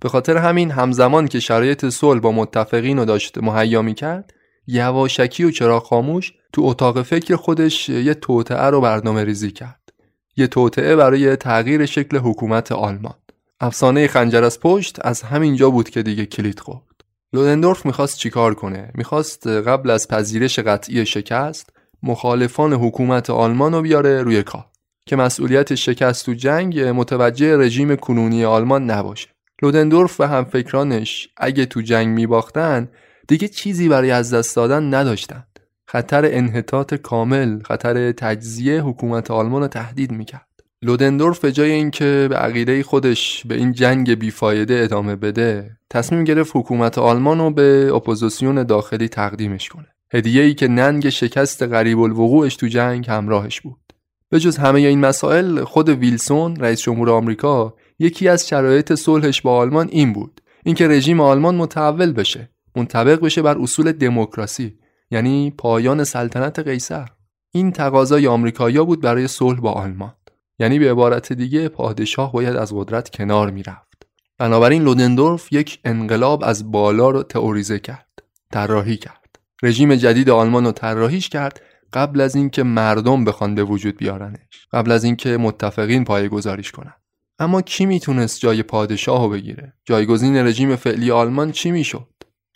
به خاطر همین همزمان که شرایط صلح با متفقین رو داشت مهیا می‌کرد یواشکی و چراغ خاموش تو اتاق فکر خودش یه توطعه رو برنامه ریزی کرد. یه توطعه برای تغییر شکل حکومت آلمان. افسانه خنجر از پشت از همینجا بود که دیگه کلید خورد. لودندورف می‌خواست چیکار کنه؟ می‌خواست قبل از پذیرش قطعی شکست مخالفان حکومت آلمان رو بیاره روی کار. که مسئولیت شکست تو جنگ متوجه رژیم کنونی آلمان نباشه. لودندورف و همفکرانش اگه تو جنگ میباختن دیگه چیزی برای از دست دادن نداشتند. خطر انحطاط کامل خطر تجزیه حکومت آلمان رو تهدید می‌کرد. لودندورف به جای اینکه به عقیده خودش به این جنگ بیفایده ادامه بده تصمیم گرفت حکومت آلمان رو به اپوزیسیون داخلی تقدیمش کنه. هدیه ای که ننگ شکست غریب الوقوعش تو جنگ همراهش بود. به جز همه این مسائل خود ویلسون رئیس جمهور آمریکا یکی از شرایط صلحش با آلمان این بود. اینکه رژیم آلمان متحول بشه. منطبق بشه بر اصول دموکراسی یعنی پایان سلطنت قیصر. این تقاضای آمریکایی‌ها بود برای صلح با آلمان. یعنی به عبارت دیگه پادشاه باید از قدرت کنار می‌رفت. بنابراین لودندورف یک انقلاب از بالا رو تئوریزه کرد طراحی کرد. رژیم جدید آلمان رو طراحیش کرد قبل از اینکه مردم بخوان به وجود بیارنش قبل از اینکه متفقین پایه گذاریش کنن. اما کی می‌تونست جای پادشاه رو بگیره؟ جایگزین رژیم فعلی آلمان چی می‌شد؟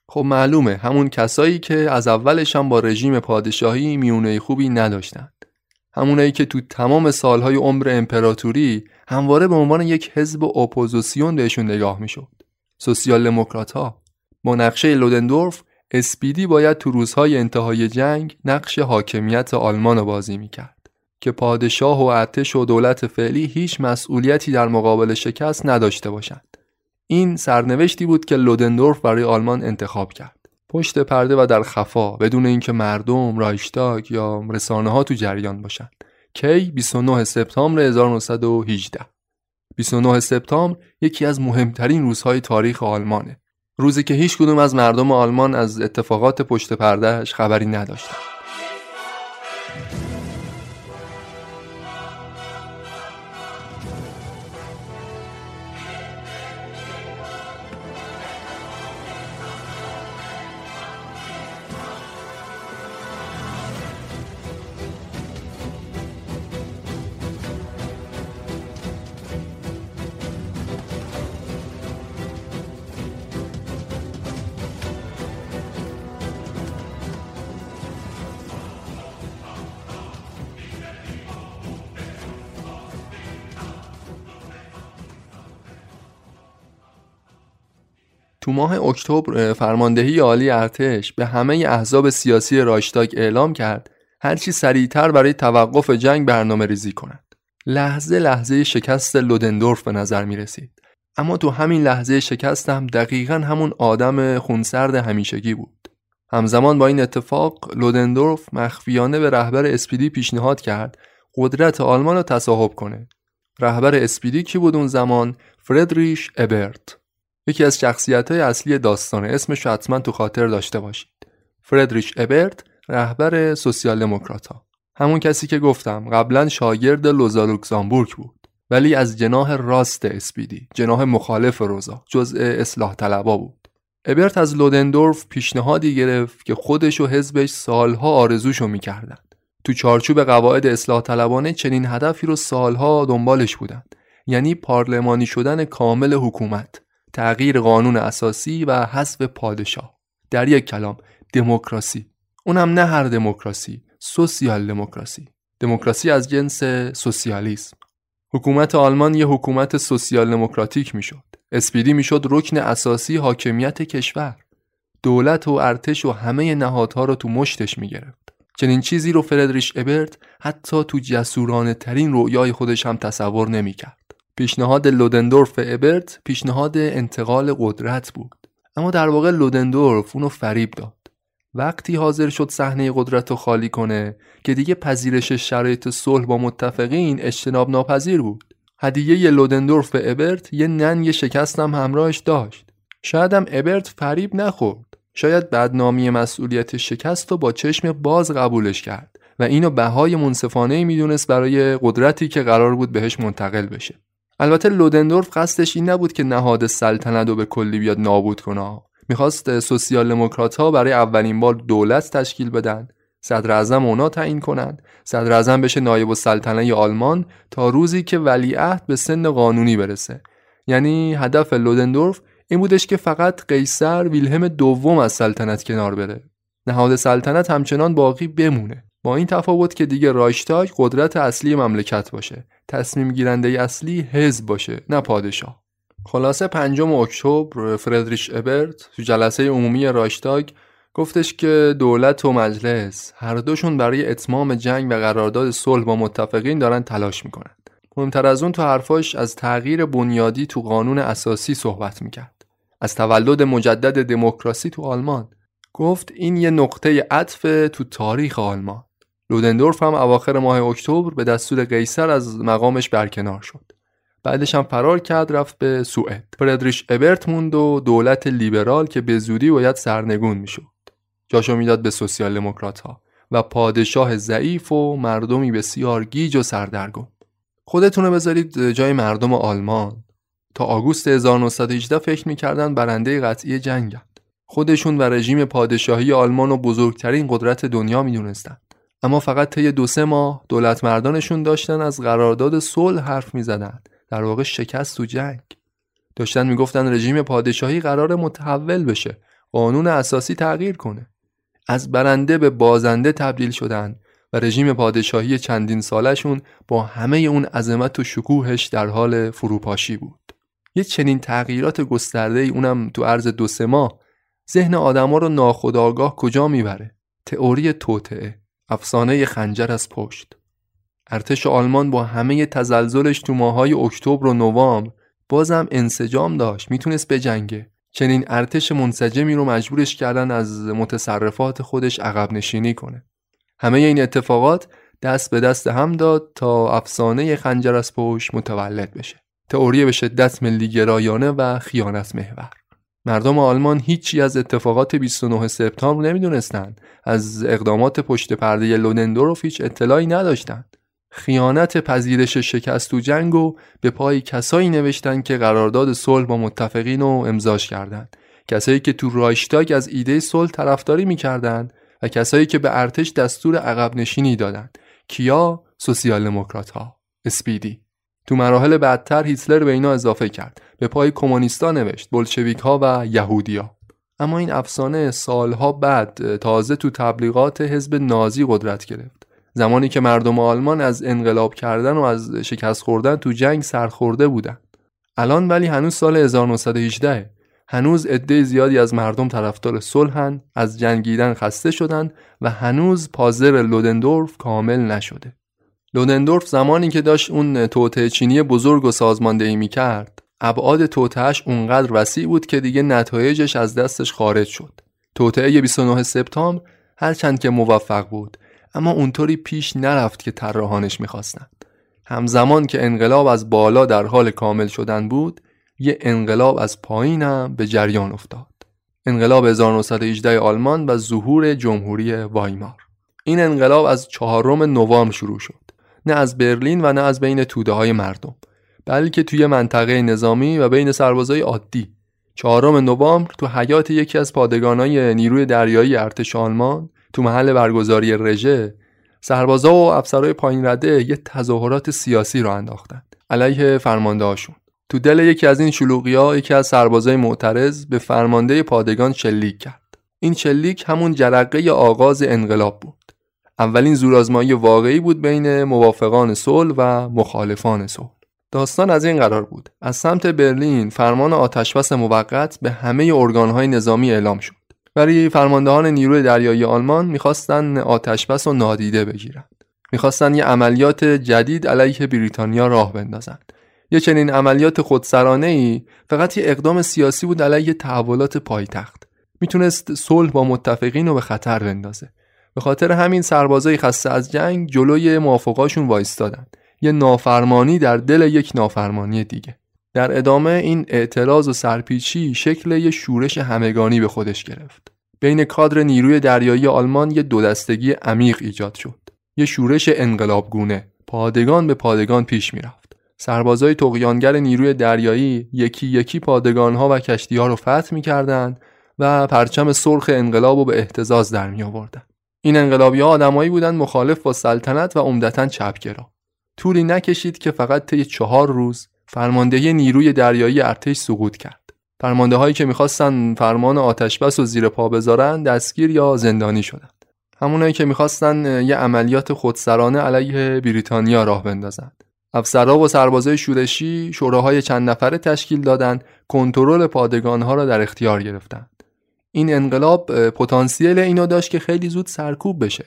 خب معلومه همون کسایی که از اولش هم با رژیم پادشاهی میونه خوبی نداشتند همونایی که تو تمام سالهای عمر امپراتوری همواره به عنوان یک حزب اپوزیسیون بهشون نگاه می‌شد. سوسیال دموکرات ها با نقشه لودندورف اسپیدی باید تو روزهای انتهای جنگ نقش حاکمیت آلمان رو بازی می‌کرد که پادشاه و ارتش و دولت فعلی هیچ مسئولیتی در مقابل شکست نداشته باشند. این سرنوشتی بود که لودندورف برای آلمان انتخاب کرد. پشت پرده و در خفا بدون اینکه مردم رایشتاگ یا رسانه ها تو جریان باشند. کی 29 سپتامبر 1918 29 سپتامبر یکی از مهمترین روزهای تاریخ آلمانه. روزی که هیچ کدوم از مردم آلمان از اتفاقات پشت پردهش خبری نداشتند. تو ماه اکتبر فرماندهی عالی ارتش به همه احزاب سیاسی راشتاگ اعلام کرد هرچی سریعتر برای توقف جنگ برنامه ریزی کنند. لحظه لحظه شکست لودندورف به نظر می رسید. اما تو همین لحظه شکست هم دقیقا همون آدم خونسرد همیشگی بود. همزمان با این اتفاق لودندورف مخفیانه به رهبر اسپیدی پیشنهاد کرد قدرت آلمان رو تصاحب کنه. رهبر اسپیدی کی بود اون زمان؟ فردریش ابرت. یکی از شخصیت های اصلی داستانه اسمش رو حتما تو خاطر داشته باشید. فردریش ابرت رهبر سوسیال دموکرات ها همون کسی که گفتم قبلا شاگرد لوزا لوکزامبورگ بود. ولی از جناح راست اسپیدی جناح مخالف روزا جزء اصلاح طلبا بود. ابرت از لودندورف پیشنهادی گرفت که خودش و حزبش سالها آرزوشو می‌کردن. تو چارچوب قواعد اصلاح طلبانه چنین هدفی رو سالها دنبالش بودند یعنی پارلمانی شدن کامل حکومت. تغییر قانون اساسی و حذف پادشاه در یک کلام دموکراسی. اونم نه هر دموکراسی سوسیال دموکراسی دموکراسی از جنس سوسیالیسم. حکومت آلمان یه حکومت سوسیال دموکراتیک می‌شد. اسپیدی می‌شد رکن اساسی حاکمیت کشور. دولت و ارتش و همه نهادها رو تو مشتش می‌گرفت. چنین چیزی رو فردریش ابرت حتی تو جسورانه ترین رویای خودش هم تصور نمی‌کرد. پیشنهاد لودندورف ابرت پیشنهاد انتقال قدرت بود. اما در واقع لودندورف اونو فریب داد. وقتی حاضر شد صحنه قدرت رو خالی کنه که دیگه پذیرش شرایط صلح با متفقین اجتناب ناپذیر بود. هدیه لودندورف به ابرت یه ننگ شکستم همراهش داشت. شاید هم ابرت فریب نخورد. شاید بدنامی مسئولیت شکست رو با چشم باز قبولش کرد و اینو بهای منصفانه می‌دونست برای قدرتی که قرار بود بهش منتقل بشه. البته لودندورف قصدش این نبود که نهاد سلطنت رو به کلی بیاد نابود کنه. می‌خواست سوسیال دموکرات ها برای اولین بار دولت تشکیل بدن. صدر اعظم اونا تعیین کنند. صدر اعظم بشه نایب السلطنه آلمان تا روزی که ولیعهد به سن قانونی برسه. یعنی هدف لودندورف این بودش که فقط قیصر ویلهم دوم از سلطنت کنار بره. نهاد سلطنت همچنان باقی بمونه. با این تفاوت که دیگه رایشتاگ قدرت اصلی مملکت باشه. تصمیم گیرنده اصلی حزب باشه نه پادشاه. خلاصه پنجم اکتبر فردریش ابرت تو جلسه عمومی رایشتاگ گفتش که دولت و مجلس هر دوشون برای اتمام جنگ و قرارداد صلح با متفقین دارن تلاش می‌کنن مهمتر از اون تو حرفاش از تغییر بنیادی تو قانون اساسی صحبت می‌کرد. از تولد مجدد دموکراسی تو آلمان. گفت این یه نقطه عطف تو تاریخ آلمان. لودندورف هم اواخر ماه اکتبر به دستور قیصر از مقامش برکنار شد. بعدش هم فرار کرد رفت به سوئد. فردریش ابرت موند و دولت لیبرال که به زودی باید سرنگون می‌شد. جاشو می‌داد به سوسیال دموکرات ها و پادشاه ضعیف و مردمی بسیار گیج و سردرگم. خودتون رو بذارید جای مردم آلمان. تا آگوست 1918 فکر می‌کردن برنده قطعی جنگند. خودشون و رژیم پادشاهی آلمان و بزرگترین قدرت دنیا می‌دونستند اما فقط طی دو سه ماه دولت مردانشون داشتن از قرارداد صلح حرف می‌زدند. در واقع شکست تو جنگ. داشتن می‌گفتن رژیم پادشاهی قرار متحول بشه. قانون اساسی تغییر کنه. از برنده به بازنده تبدیل شدن و رژیم پادشاهی چندین سالشون با همه اون عظمت و شکوهش در حال فروپاشی بود. یه چنین تغییرات گسترده ای اونم تو عرض دو سه ماه ذهن آدما رو ناخودآگاه کجا می‌بره؟ تئوری توطعه افسانه خنجر از پشت. ارتش آلمان با همه تزلزلش تو ماهای اکتبر و نوامبر بازم انسجام داشت می‌تونست بجنگه. چنین ارتش منسجمی رو مجبورش کردن از متصرفات خودش عقب نشینی کنه. همه این اتفاقات دست به دست هم داد تا افسانه خنجر از پشت متولد بشه. تئوری به شدت ملی گرایانه و خیانت محور مردم آلمان هیچی از اتفاقات 29 سپتامبر نمی‌دونستند. از اقدامات پشت پرده لودندورف هیچ اطلاعی نداشتند. خیانت پذیرش شکست و جنگ و به پای کسایی نوشتن که قرارداد صلح با متفقین رو امضاش کردند. کسایی که تو رایشتاگ از ایده صلح طرفداری می‌کردند و کسایی که به ارتش دستور عقب نشینی دادند. کیا؟ سوسیال دموکرات ها اسپیدی. تو مراحل بعدتر هیتلر به اینا اضافه کرد. به پای کمونیستا نوشت بلشویک ها و یهودیا اما این افسانه سالها بعد تازه تو تبلیغات حزب نازی قدرت گرفت. زمانی که مردم آلمان از انقلاب کردن و از شکست خوردن تو جنگ سرخورده بودند الان ولی هنوز سال 1918 هنوز عده زیادی از مردم طرفدار صلحن از جنگیدن خسته شدن و هنوز پازر لودندورف کامل نشده. لودندورف زمانی که داشت اون توطعه چینی بزرگ و سازماندهی می‌کرد ابعاد توطعهش اونقدر وسیع بود که دیگه نتایجش از دستش خارج شد. توطعه 29 سپتامبر هرچند که موفق بود اما اونطوری پیش نرفت که طراحانش می‌خواستند. همزمان که انقلاب از بالا در حال کامل شدن بود یه انقلاب از پایین هم به جریان افتاد. انقلاب 1918 آلمان و ظهور جمهوری وایمار. این انقلاب از چهارم نوامبر شروع شد. نه از برلین و نه از بین توده های مردم بلکه توی منطقه نظامی و بین سربازای عادی. چهارم نوامبر تو حیات یکی از پادگانای نیروی دریایی ارتش آلمان تو محل برگزاری رژه سربازا و افسرهای پایین رده یه تظاهرات سیاسی رو انداختند علیه فرماندهاشون تو دل یکی از این شلوغی ها یکی از سربازای معترض به فرمانده پادگان شلیک کرد. این شلیک همون جرقه آغاز انقلاب بود. اولین زورآزمایی واقعی بود بین موافقان صلح و مخالفان صلح. داستان از این قرار بود. از سمت برلین فرمان آتشبس موقت به همه ارگانهای نظامی اعلام شد. ولی فرماندهان نیروی دریایی آلمان می‌خواستن آتشبس رو نادیده بگیرند. می‌خواستن یه عملیات جدید علیه بریتانیا راه بندازند. یه چنین عملیات خودسرانه ای فقط یه اقدام سیاسی بود علیه تحولات پایتخت. می‌تونست صلح با متفقین رو به خطر بندازه. به خاطر همین سربازای خسته از جنگ جلوی موافقاشون وایستادن. یه نافرمانی در دل یک نافرمانی دیگه. در ادامه این اعتراض و سرپیچی شکل یه شورش همگانی به خودش گرفت. بین کادر نیروی دریایی آلمان یه دو دستگی عمیق ایجاد شد. یه شورش انقلابگونه. پادگان به پادگان پیش می‌رفت. سربازای تقیانگر نیروی دریایی یکی یکی پادگانها و کشتیها رو فتح می‌کردند و پرچم سرخ انقلاب رو به احتزاز در می آوردن. این انقلابی ها آدمایی بودن مخالف با سلطنت و عمدتا چپگرا. طولی نکشید که فقط طی چهار روز فرماندهی نیروی دریایی ارتش سقوط کرد. فرمانده هایی که می‌خواستن فرمان آتشبس و زیر پا بذارن دستگیر یا زندانی شدند. همونایی که می‌خواستن یه عملیات خودسرانه علیه بریتانیا راه بندازند. افسرها و سربازای شورشی شوراهای چند نفره تشکیل دادند کنترل پادگانها را در اختیار گرفتند. این انقلاب پتانسیل اینو داشت که خیلی زود سرکوب بشه.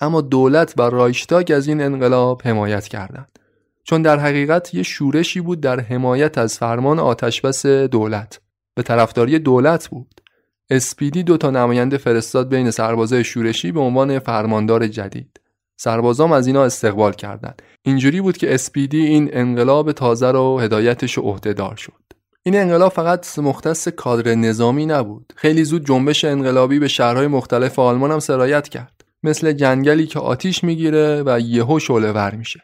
اما دولت و رایشتاگ از این انقلاب حمایت کردند. چون در حقیقت یه شورشی بود در حمایت از فرمان آتشبس دولت. به طرفداری دولت بود. اسپیدی دو تا نماینده فرستاد بین سربازای شورشی به عنوان فرماندار جدید. سربازام از اینا استقبال کردند. اینجوری بود که اسپیدی این انقلاب تازه رو هدایتش عهدهدار شد. این انقلاب فقط مختص کادر نظامی نبود. خیلی زود جنبش انقلابی به شهرهای مختلف آلمان هم سرایت کرد. مثل جنگلی که آتیش می‌گیره و یهو شعله ور میشه.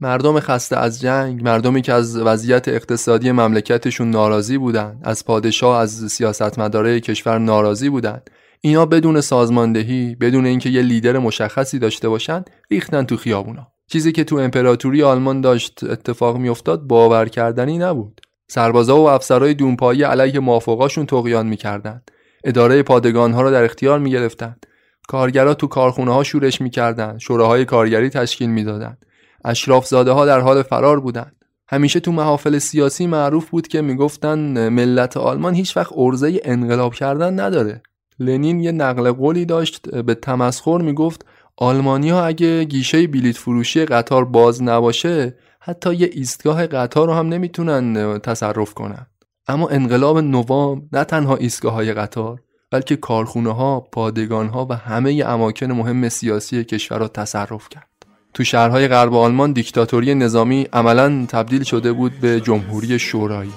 مردم خسته از جنگ مردمی که از وضعیت اقتصادی مملکتشون ناراضی بودن از پادشاه از سیاستمدارای کشور ناراضی بودن. اینا بدون سازماندهی بدون اینکه یه لیدر مشخصی داشته باشن ریختن تو خیابونا. چیزی که تو امپراتوری آلمان داشت اتفاق میافتاد باور کردنی نبود. سربازا و افسرهای دونپایی علیه موافقاشون تقیان می‌کردند اداره پادگانها را در اختیار می‌گرفتند کارگرا تو کارخونه ها شورش می‌کردند شوراهای کارگری تشکیل می‌دادند اشراف زاده ها در حال فرار بودند همیشه تو محافل سیاسی معروف بود که می‌گفتن ملت آلمان هیچ وقت ارزه انقلاب کردن نداره. لنین یه نقل قولی داشت به تمسخر می‌گفت آلمانیا اگه گیشه بلیت فروشی قطار باز نباشه حتی یه ایستگاه قطار رو هم نمی‌تونن تصرف کنن اما انقلاب نوام نه تنها ایستگاه های قطار بلکه کارخونه ها، پادگان ها و همه اماکن مهم سیاسی کشور را تصرف کرد. تو شهرهای غرب آلمان دیکتاتوری نظامی عملا تبدیل شده بود به جمهوری شورایی.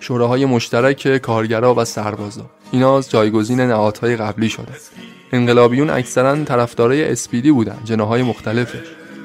شوراهای مشترک کارگرا و سربازا. اینا از جایگزین نهادهای قبلی شده. انقلابیون اکثرا طرفدارای اسپیدی بودن، جناهای مختلفش.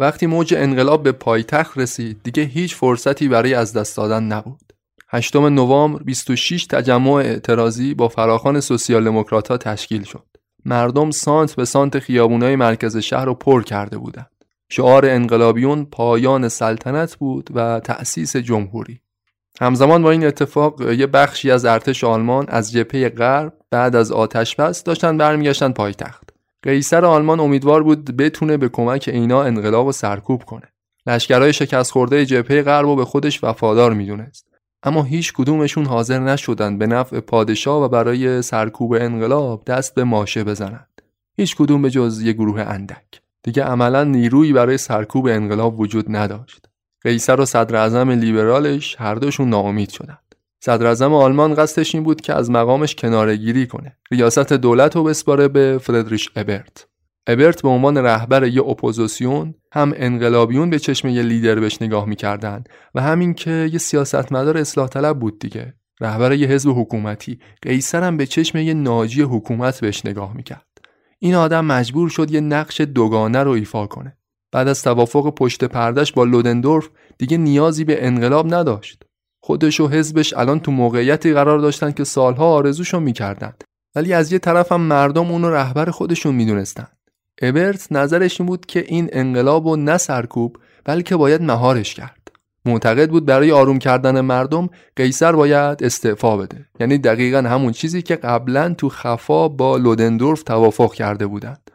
وقتی موج انقلاب به پایتخت رسید دیگه هیچ فرصتی برای از دست دادن نبود. 8 نوامبر 26 تجمع اعتراضی با فراخان سوسیال دموکرات تشکیل شد. مردم سانت به سانت خیابونای مرکز شهر رو پر کرده بودند. شعار انقلابیون پایان سلطنت بود و تأسیس جمهوری. همزمان با این اتفاق یه بخشی از ارتش آلمان از جبهه غرب بعد از آتش بس داشتن برمیگشتن پایتخت. قیصر آلمان امیدوار بود بتونه به کمک اینا انقلاب و سرکوب کنه. لشکرهای شکست خورده جبهه غرب و به خودش وفادار می‌دونست. اما هیچ کدومشون حاضر نشدند به نفع پادشاه و برای سرکوب انقلاب دست به ماشه بزنند. هیچ کدوم به جز یه گروه اندک. دیگه عملا نیرویی برای سرکوب انقلاب وجود نداشت. قیصر و صدر اعظم لیبرالش هر دوشون ناامید شدند. صدر آلمان قصدش این بود که از مقامش کنارگیری کنه. ریاست دولت رو بسپاره به فردریش ابرت. ابرت به عنوان رهبر یه اپوزیسیون هم انقلابیون به چشم یه لیدر بهش نگاه می‌کردن و همین که یه سیاستمدار اصلاح طلب بود دیگه. رهبر یه حزب حکومتی. قیصر هم به چشم یه ناجی حکومت بهش نگاه می‌کرد. این آدم مجبور شد یه نقش دوگانه رو ایفا کنه. بعد از توافق پشت پردش با لودندورف دیگه نیازی به انقلاب نداشت. خودش و حزبش الان تو موقعیتی قرار داشتن که سالها آرزوشو می‌کردن. ولی از یه طرف هم مردم اونو رهبر خودشون می‌دونستن. ابرت نظرش این بود که این انقلاب و نه سرکوب بلکه باید مهارش کرد. معتقد بود برای آروم کردن مردم قیصر باید استعفا بده. یعنی دقیقا همون چیزی که قبلا تو خفا با لودندورف توافق کرده بودند.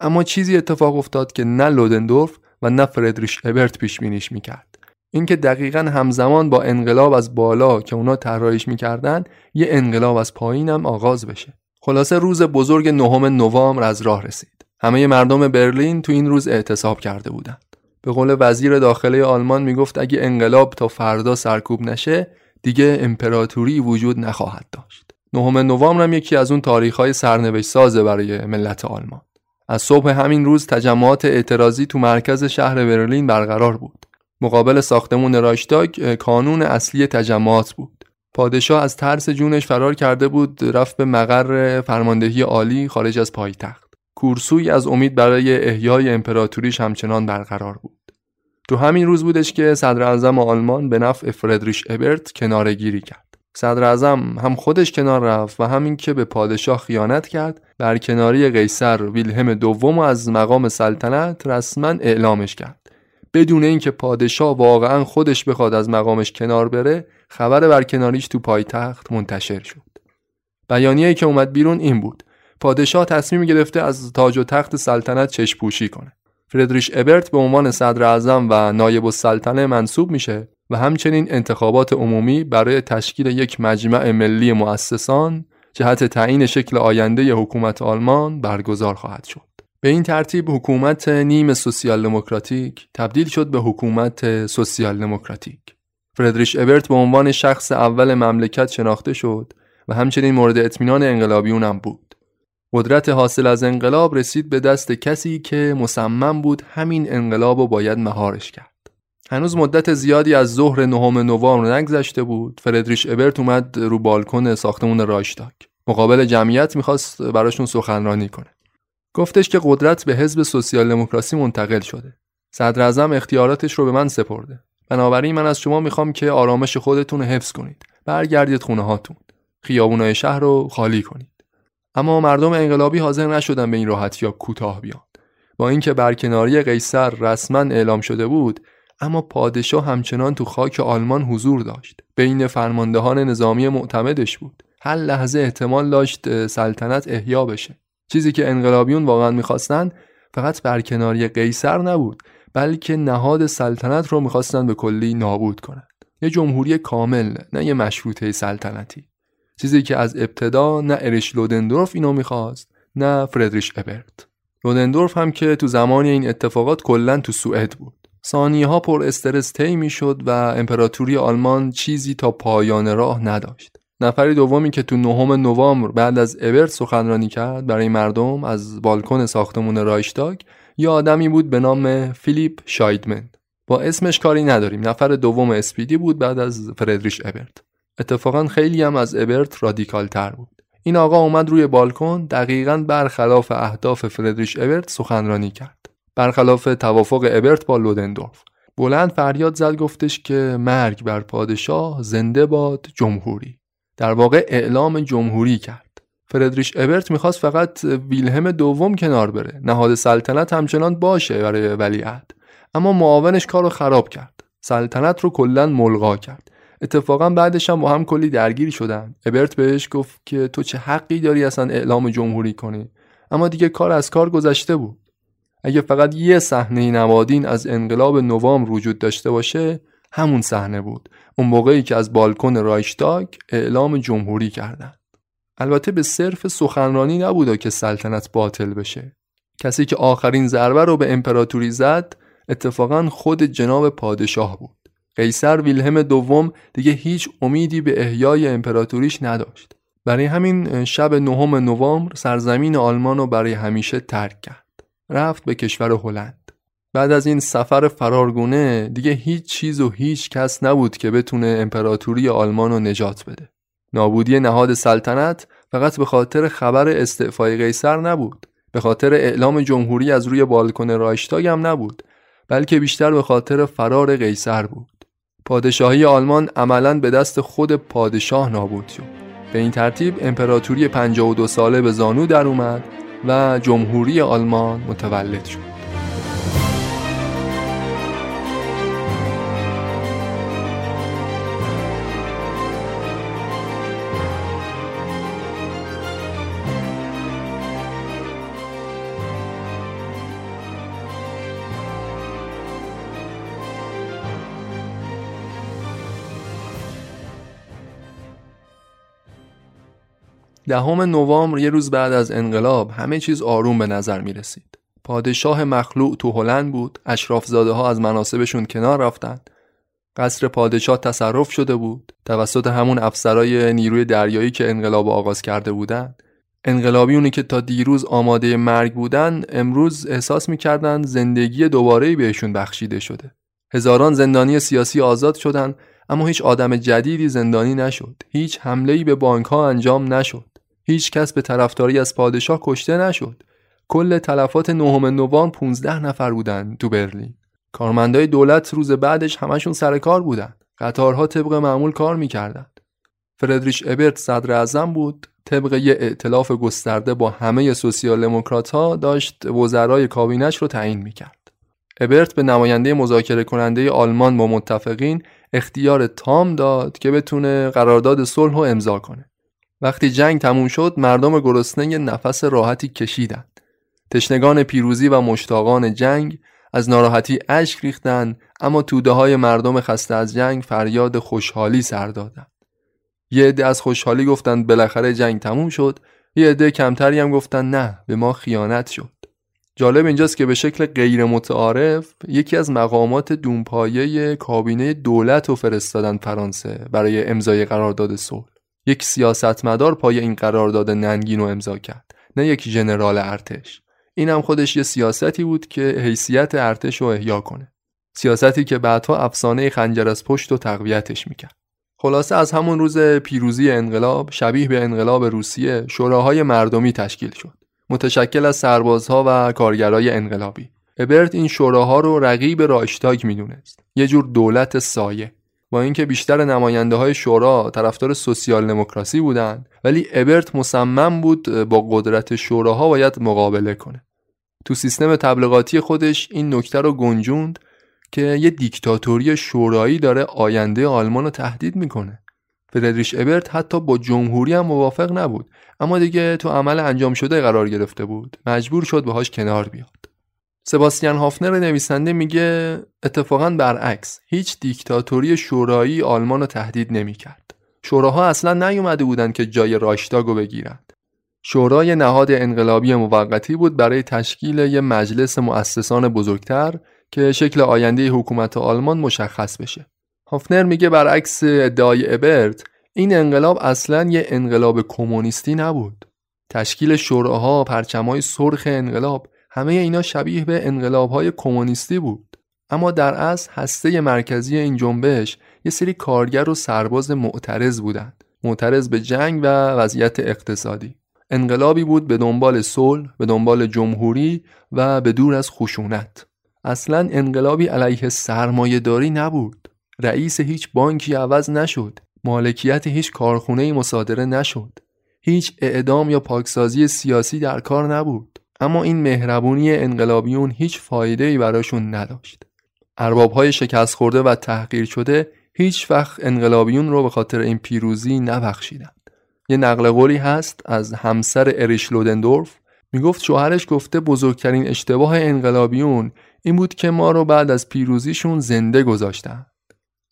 اما چیزی اتفاق افتاد که نه لودندورف و نه فردریش ابرت پیش بینیش می‌کرد. اینکه دقیقا همزمان با انقلاب از بالا که اونا طراحیش می‌کردن یه انقلاب از پایینم آغاز بشه. خلاصه روز بزرگ نهم نوامبر از راه رسید. همه مردم برلین تو این روز اعتصاب کرده بودند. به قول وزیر داخله آلمان می‌گفت اگه انقلاب تا فردا سرکوب نشه دیگه امپراتوری وجود نخواهد داشت. نهم نوامبر هم یکی از اون تاریخ‌های سرنوشت سازه برای ملت آلمان. از صبح همین روز تجمعات اعتراضی تو مرکز شهر برلین برقرار بود. مقابل ساختمون رایشتاگ کانون اصلی تجمعات بود. پادشاه از ترس جونش فرار کرده بود رفت به مقر فرماندهی عالی خارج از پایتخت. کورسوی از امید برای احیای امپراتوریش همچنان برقرار بود. تو همین روز بودش که صدر اعظم آلمان به نفع فردریش ابرت کنارگیری کرد. صدر اعظم هم خودش کنار رفت و همین که به پادشاه خیانت کرد بر کناری قیصر ویلهم دوم از مقام سلطنت رسما اعلامش کرد. بدون اینکه پادشاه واقعا خودش بخواد از مقامش کنار بره خبر برکناریش تو پایتخت منتشر شد. بیانیه‌ای که اومد بیرون این بود. پادشاه تصمیم گرفته از تاج و تخت سلطنت چشم پوشی کنه. فردریش ابرت به عنوان صدر اعظم و نایب السلطنه منصوب میشه و همچنین انتخابات عمومی برای تشکیل یک مجمع ملی مؤسسان جهت تعیین شکل آینده حکومت آلمان برگزار خواهد شد. به این ترتیب حکومت نیم سوسیال دموکراتیک تبدیل شد به حکومت سوسیال دموکراتیک. فردریش ابرت به عنوان شخص اول مملکت شناخته شد و همچنین مورد اطمینان انقلابیون هم بود. قدرت حاصل از انقلاب رسید به دست کسی که مصمم بود همین انقلاب رو باید مهارش کرد. هنوز مدت زیادی از ظهر نهم نوامبر نگذشته بود فردریش ابرت اومد رو بالکن ساختمون رایشتاگ مقابل جمعیت می‌خواست براشون سخنرانی کنه گفتش که قدرت به حزب سوسیال دموکراسی منتقل شده. صدر اعظم اختیاراتش رو به من سپرده. بنابراین من از شما می‌خوام که آرامش خودتون حفظ کنید. برگردید خونه هاتون. خیابونای شهر رو خالی کنید. اما مردم انقلابی حاضر نشدن به این راحتی یا کوتاه بیان. با اینکه برکناری قیصر رسما اعلام شده بود اما پادشاه همچنان تو خاک آلمان حضور داشت. بین فرماندهان نظامی معتمدش بود. هر لحظه احتمال داشت سلطنت احیا بشه. چیزی که انقلابیون واقعا می‌خواستن فقط برکناری قیصر نبود بلکه نهاد سلطنت رو می‌خواستن به کلی نابود کنند. یه جمهوری کامل نه یه مشروطه سلطنتی. چیزی که از ابتدا نه اریش لودندورف اینو می‌خواست نه فردریش ابرت. لودندورف هم که تو زمان این اتفاقات کلا تو سوئد بود. ثانیه ها پر استرس طی می‌شد و امپراتوری آلمان چیزی تا پایان راه نداشت. نفری دومی که تو نهم نوامبر بعد از ابرت سخنرانی کرد برای مردم از بالکن ساختمون رایشتاگ یه آدمی بود به نام فیلیپ شایدمن. با اسمش کاری نداریم. نفر دوم اسپیدی بود بعد از فردریش ابرت. اتفاقا خیلی هم از ابرت رادیکال تر بود. این آقا اومد روی بالکن دقیقا برخلاف اهداف فردریش ابرت سخنرانی کرد. برخلاف توافق ابرت با لودندورف بلند فریاد زد گفتش که مرگ بر پادشاه زنده باد جمهوری در واقع اعلام جمهوری کرد. فردریش ابرت می‌خواست فقط ویلهم دوم کنار بره. نهاد سلطنت همچنان باشه برای ولیعهد. اما معاونش کار رو خراب کرد. سلطنت رو کلا ملغا کرد. اتفاقا بعدش هم با هم کلی درگیری شدن. ابرت بهش گفت که تو چه حقی داری اصلا اعلام جمهوری کنی؟ اما دیگه کار از کار گذشته بود. اگه فقط یه صحنه نمادین از انقلاب نوامبر وجود داشته باشه همون صحنه بود. اون موقعی که از بالکن رایشتاگ اعلام جمهوری کردند. البته به صرف سخنرانی نبوده که سلطنت باطل بشه. کسی که آخرین ضربه رو به امپراتوری زد اتفاقا خود جناب پادشاه بود. قیصر ویلهم دوم دیگه هیچ امیدی به احیای امپراتوریش نداشت. برای همین شب نهم نوامبر سرزمین آلمان رو برای همیشه ترک کرد. رفت به کشور هلند. بعد از این سفر فرارگونه دیگه هیچ چیز و هیچ کس نبود که بتونه امپراتوری آلمان رو نجات بده. نابودی نهاد سلطنت فقط به خاطر خبر استعفای قیصر نبود. به خاطر اعلام جمهوری از روی بالکن رایشتاگ هم نبود بلکه بیشتر به خاطر فرار قیصر بود. پادشاهی آلمان عملا به دست خود پادشاه نابود شد. به این ترتیب امپراتوری 52 ساله به زانو در اومد و جمهوری آلمان متولد شد. دهم نوامبر یه روز بعد از انقلاب همه چیز آروم به نظر می رسید. پادشاه مخلوع تو هلند بود، اشرافزاده ها از مناسبشون کنار رفتند. قصر پادشاه تصرف شده بود توسط همون افسرای نیروی دریایی که انقلاب آغاز کرده بودند. انقلابیونی که تا دیروز آماده مرگ بودن امروز احساس می‌کردند زندگی دوباره بهشون بخشیده شده. هزاران زندانی سیاسی آزاد شدند اما هیچ آدم جدیدی زندانی نشد. هیچ حمله‌ای به بانک ها انجام نشد. هیچ کس به طرفداری از پادشاه کشته نشد. کل تلفات نهم نوامبر 15 نفر بودن تو برلین. کارمندای دولت روز بعدش همشون سر کار بودن. قطارها طبق معمول کار می‌کردند. فردریش ابرت صدر اعظم بود طبق یه ائتلاف گسترده با همه سوسیال دموکرات ها داشت وزرای کابینش رو تعیین می‌کرد. ابرت به نماینده مذاکره کننده آلمان با متفقین اختیار تام داد که بتونه قرارداد صلح رو امضا کنه. وقتی جنگ تموم شد مردم گرسنه نفس راحتی کشیدند. تشنگان پیروزی و مشتاقان جنگ از ناراحتی اشک ریختند اما توده های مردم خسته از جنگ فریاد خوشحالی سر دادند. یه عده از خوشحالی گفتند بالاخره جنگ تموم شد یه عده کمتری هم گفتن نه به ما خیانت شد جالب اینجاست که به شکل غیر متعارف یکی از مقامات دونپایه کابینه دولت رو فرستادن فرانسه برای امضای قرارداد صلح یک سیاستمدار پای این قرارداد ننگین رو امضا کرد نه یک ژنرال ارتش. این هم خودش یه سیاستی بود که حیثیت ارتش رو احیا کنه. سیاستی که بعدها افسانه خنجر از پشت و تقویتش می‌کرد. خلاصه از همون روز پیروزی انقلاب شبیه به انقلاب روسیه شوراهای مردمی تشکیل شد. متشکل از سربازها و کارگرای انقلابی. ابرت این شوراها رو رقیب رایشتاگ می‌دونست. یه جور دولت سایه. با اینکه بیشتر نماینده های شورا طرفدار سوسیال دموکراسی بودند ولی ابرت مصمم بود با قدرت شوراها باید مقابله کنه. تو سیستم تبلیغاتی خودش این نکته رو گنجوند که یه دیکتاتوری شورایی داره آینده آلمان رو تهدید می‌کنه. فردریش ابرت حتی با جمهوری هم موافق نبود اما دیگه تو عمل انجام شده قرار گرفته بود. مجبور شد باهاش کنار بیاد. سباستیان هافنر نویسنده میگه اتفاقا برعکس هیچ دیکتاتوری شورایی آلمان رو تهدید نمی‌کرد شوراها اصلا نیومده بودن که جای راشتاگو بگیرند شورای نهاد انقلابی موقتی بود برای تشکیل یه مجلس مؤسسان بزرگتر که شکل آینده حکومت آلمان مشخص بشه. هافنر میگه برعکس ادعای ابرت این انقلاب اصلا یه انقلاب کمونیستی نبود. تشکیل شوراها، پرچمای سرخ انقلاب همه اینا شبیه به انقلابهای کمونیستی بود. اما در اصل هسته مرکزی این جنبش یه سری کارگر و سرباز معترض بودند. معترض به جنگ و وضعیت اقتصادی. انقلابی بود به دنبال صلح، به دنبال جمهوری و به دور از خشونت. اصلا انقلابی علیه سرمایه داری نبود رئیس هیچ بانکی عوض نشد مالکیت هیچ کارخونه مصادره نشد هیچ اعدام یا پاکسازی سیاسی در کار نبود اما این مهربونی انقلابیون هیچ فایده ای براشون نداشت. ارباب های شکست خورده و تحقیر شده هیچ وقت انقلابیون رو به خاطر این پیروزی نبخشیدند. یه نقل قولی هست از همسر اریش لودندورف. می‌گفت شوهرش گفته بزرگترین اشتباه انقلابیون این بود که ما رو بعد از پیروزیشون زنده گذاشتن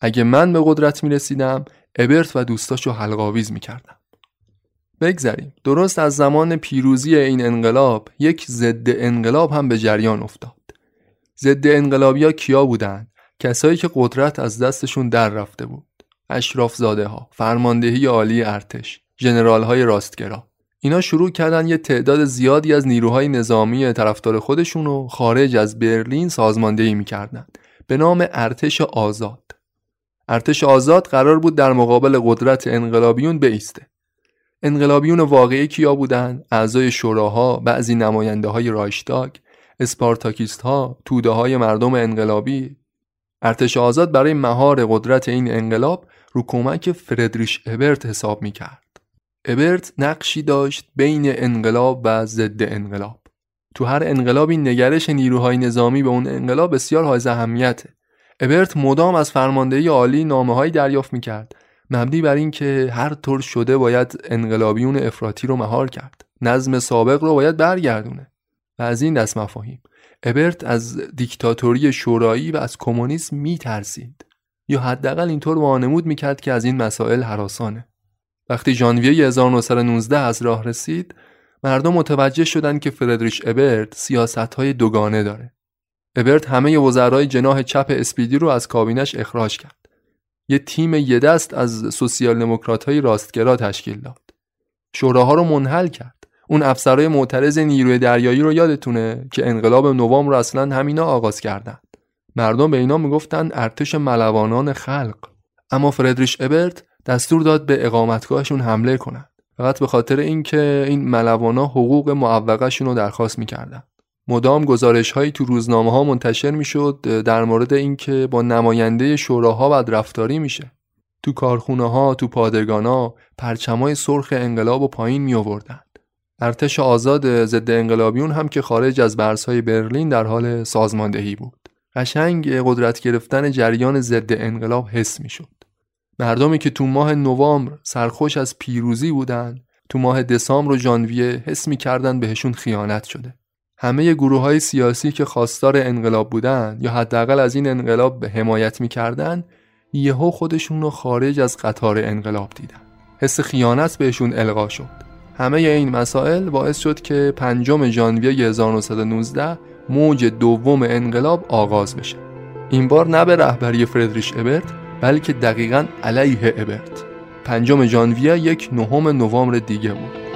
اگه من به قدرت می رسیدم ابرت و دوستاشو حلقاویز می کردم بگذریم. درست از زمان پیروزی این انقلاب یک ضد انقلاب هم به جریان افتاد. ضد انقلابیا کیا بودن کسایی که قدرت از دستشون در رفته بود. اشراف زاده ها فرماندهی عالی ارتش ژنرال های راستگرا. اینا شروع کردن یه تعداد زیادی از نیروهای نظامی طرفدار خودشون رو خارج از برلین سازماندهی می‌کردن به نام ارتش آزاد. ارتش آزاد قرار بود در مقابل قدرت انقلابیون بیسته. انقلابیون واقعی کیا بودن اعضای شوراها بعضی نماینده های رایشتاگ اسپارتاکیست ها توده های مردم انقلابی. ارتش آزاد برای مهار قدرت این انقلاب رو کمک فردریش ابرت حساب می‌کرد. ابرت نقشی داشت بین انقلاب و ضد انقلاب. تو هر انقلابی نگرش نیروهای نظامی به اون انقلاب بسیار های اهمیته. ابرت مدام از فرماندهی عالی نامه دریافت می‌کرد. مبنی بر اینکه هر طور شده باید انقلابیون افراطی رو مهار کرد. نظم سابق رو باید برگردونه. و از این دست مفاهیم. ابرت از دیکتاتوری شورایی و از کمونیسم میترسید. یا حداقل اینطور وانمود می‌کرد که از این مسائل حراسانه. وقتی ژانویه 1919 از راه رسید مردم متوجه شدند که فردریش ابرت سیاست‌های دوگانه داره. ابرت همه وزرای جناح چپ اسپیدی رو از کابینش اخراج کرد. یه تیم یه دست از سوسیال دموکرات های راستگرا تشکیل داد. شوراها رو منحل کرد. اون افسرهای معترض نیروی دریایی رو یادتونه که انقلاب نوامبر رو اصلا همینا آغاز کردند. مردم به اینا می‌گفتن ارتش ملوانان خلق. اما فردریش ابرت دستور داد به اقامتگاهشون حمله کنند. فقط به خاطر اینکه این ملوانا حقوق معوقهشون رو درخواست می‌کردن. مدام گزارش هایی تو روزنامه ها منتشر می‌شد در مورد اینکه با نماینده شوراها بد رفتاری میشه. تو کارخونه ها، تو پادگان ها، پرچمای سرخ انقلاب و پایین می آوردند. ارتش آزاد ضد انقلابیون هم که خارج از برسهای برلین در حال سازماندهی بود. قشنگ قدرت گرفتن جریان ضد انقلاب حس می‌شد. مردمی که تو ماه نوامبر سرخوش از پیروزی بودن تو ماه دسامبر و ژانویه حس می‌کردن بهشون خیانت شده. همه گروه های سیاسی که خواستار انقلاب بودن یا حداقل از این انقلاب به حمایت می‌کردن یهو خودشون رو خارج از قطار انقلاب دیدن. حس خیانت بهشون القا شد. همه این مسائل باعث شد که پنجم ژانویه 1919 موج دوم انقلاب آغاز بشه این بار نه به رهبری فردریش ابرت بلکه دقیقا علیه ابرت پنجم ژانویه یک نهم نوامبر دیگه بود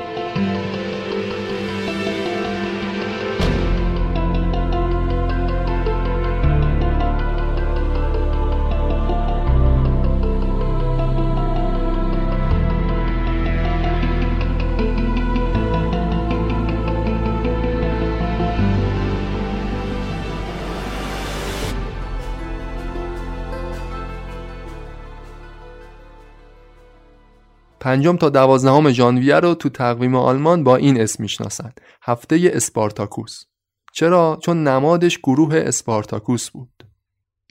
پنجم تا دوازدهم ژانویه رو تو تقویم آلمان با این اسم می‌شناسن هفته اسپارتاکوس. چرا؟ چون نمادش گروه اسپارتاکوس بود.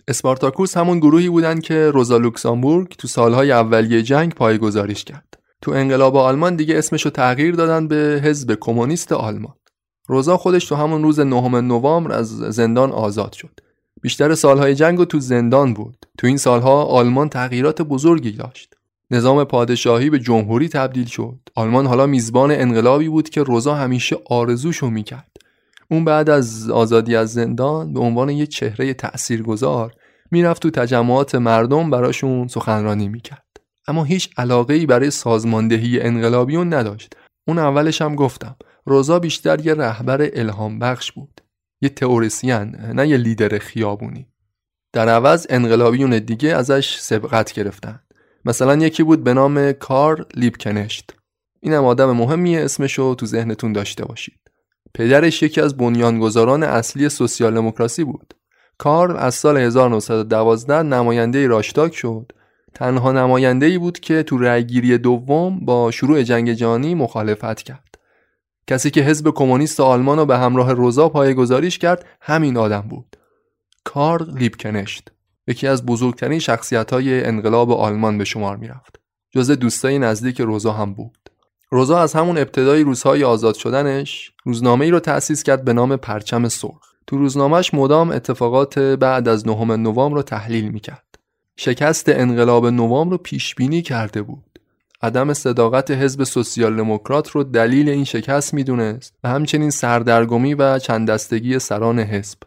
اسپارتاکوس همون گروهی بودن که روزا لوکسامبورگ تو سالهای اولیه جنگ پایه‌گذاریش کرد. تو انقلاب آلمان دیگه اسمشو تغییر دادن به حزب کمونیست آلمان. روزا خودش تو همون روز نهم نوامبر از زندان آزاد شد. بیشتر سالهای جنگ و تو زندان بود. تو این سالها آلمان تغییرات بزرگی داشت. نظام پادشاهی به جمهوری تبدیل شد. آلمان حالا میزبان انقلابی بود که روزا همیشه آرزوشو می‌کرد. اون بعد از آزادی از زندان به عنوان یه چهره تأثیرگذار می‌رفت تو تجمعات مردم براشون سخنرانی می‌کرد. اما هیچ علاقه ای برای سازماندهی انقلابیون نداشت. اون اولش هم گفتم روزا بیشتر یه رهبر الهام بخش بود. یه تئوریسین نه یه لیدر خیابونی. در عوض انقلابیون دیگه ازش سبقت گرفتن. مثلا یکی بود به نام کار لیبکنشت اینم آدم مهمیه اسمشو تو ذهنتون داشته باشید. پدرش یکی از بنیانگذاران اصلی سوسیال دموکراسی بود. کار از سال 1912 نماینده راشتاک شد. تنها نماینده ای بود که تو رأیگیری دوم با شروع جنگ جهانی مخالفت کرد. کسی که حزب کمونیست آلمان رو به همراه روزا پایگذاریش کرد همین آدم بود. کار لیبکنشت یکی از بزرگترین شخصیت های انقلاب آلمان به شمار می رفت. جز دوستای نزدیک روزا هم بود. روزا از همون ابتدای روزهای آزاد شدنش روزنامه ای رو تأسیس کرد به نام پرچم سرخ. تو روزنامهش مدام اتفاقات بعد از نهم نوامبر رو تحلیل می‌کرد. شکست انقلاب نوامبر رو پیش بینی کرده بود. عدم صداقت حزب سوسیال دموکرات رو دلیل این شکست می‌دونست و همچنین سردرگمی و چند دستگی سران حزب.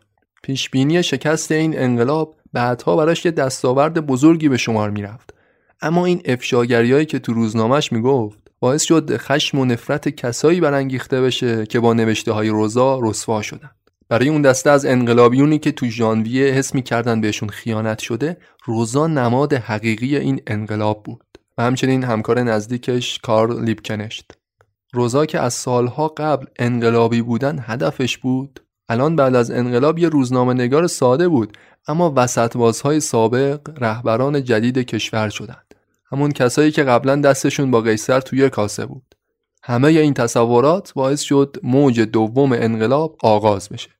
پیشبینی شکست این انقلاب بعدها براش یه دستاورد بزرگی به شمار می‌رفت. اما این افشاگریایی که تو روزنامهش می‌گفت باعث شد خشم و نفرت کسایی برانگیخته بشه که با نوشته های روزا رسوا شدن. برای اون دسته از انقلابیونی که تو ژانویه حس می‌کردن بهشون خیانت شده روزا نماد حقیقی این انقلاب بود و همچنین همکار نزدیکش کارل لیبکنشت. روزا که از سالها قبل انقلابی بودن هدفش بود الان بعد از انقلاب یه روزنامه نگار ساده بود اما وسط بازهای سابق رهبران جدید کشور شدند. همون کسایی که قبلا دستشون با قیصر توی کاسه بود. همه این تصورات باعث شد موج دوم انقلاب آغاز بشه.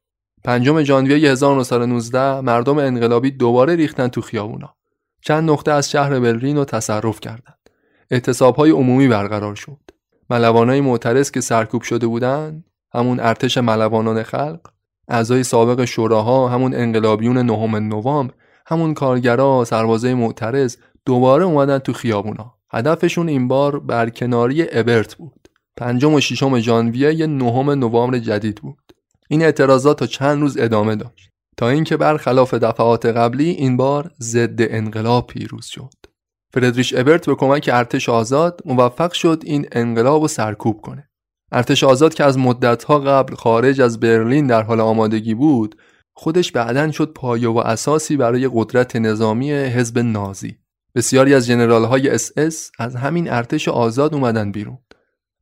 پنجم ژانویه 1919 مردم انقلابی دوباره ریختن تو خیابونا. چند نقطه از شهر برلین رو تصرف کردند. اعتصابهای عمومی برقرار شد. ملوانای معترض که سرکوب شده بودند همون ارتش ملوانان خلق اعضای سابق شوراها همون انقلابیون نهم نوامبر همون کارگرا سربازای معترض دوباره اومدن تو خیابونا. هدفشون این بار برکناری ابرت بود. پنجم و ششم ژانویه یه نهم نوامبر جدید بود. این اعتراضات تا چند روز ادامه داشت. تا اینکه برخلاف دفعات قبلی این بار ضد انقلاب پیروز شد. فردریش ابرت به کمک ارتش آزاد موفق شد این انقلاب رو سرکوب کنه. ارتش آزاد که از مدتها قبل خارج از برلین در حال آمادگی بود خودش بعدا شد پایه و اساسی برای قدرت نظامی حزب نازی. بسیاری از ژنرال های اس اس از همین ارتش آزاد اومدن بیرون.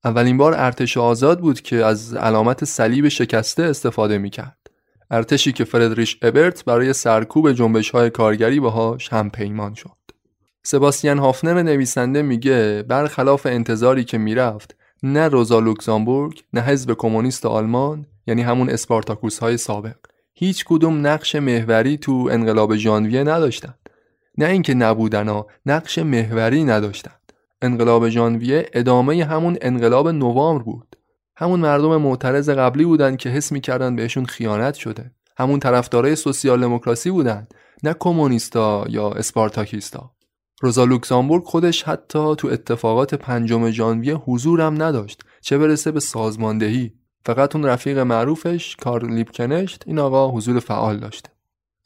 اولین بار ارتش آزاد بود که از علامت صلیب شکسته استفاده می‌کرد. ارتشی که فردریش ابرت برای سرکوب جنبش های کارگری باهاش هم پیمان شد. سباستیان هافنر نویسنده میگه برخلاف انتظاری که می‌رفت نه روزا لوکزامبورگ نه حزب کمونیست آلمان یعنی همون اسپارتاکوس های سابق. هیچ کدوم نقش محوری تو انقلاب ژانویه نداشتند نه اینکه نبودن ها نقش محوری نداشتند انقلاب ژانویه ادامه همون انقلاب نوامبر بود. همون مردم معترض قبلی بودند که حس می‌کردن بهشون خیانت شده. همون طرفدارای سوسیال دموکراسی بودند نه کمونیستا یا اسپارتاکیستا. روزا لوکزامبورگ خودش حتی تو اتفاقات پنجم ژانویه حضورم نداشت چه برسه به سازماندهی. فقط اون رفیق معروفش کارل لیپکنشت این آقا حضور فعال داشته.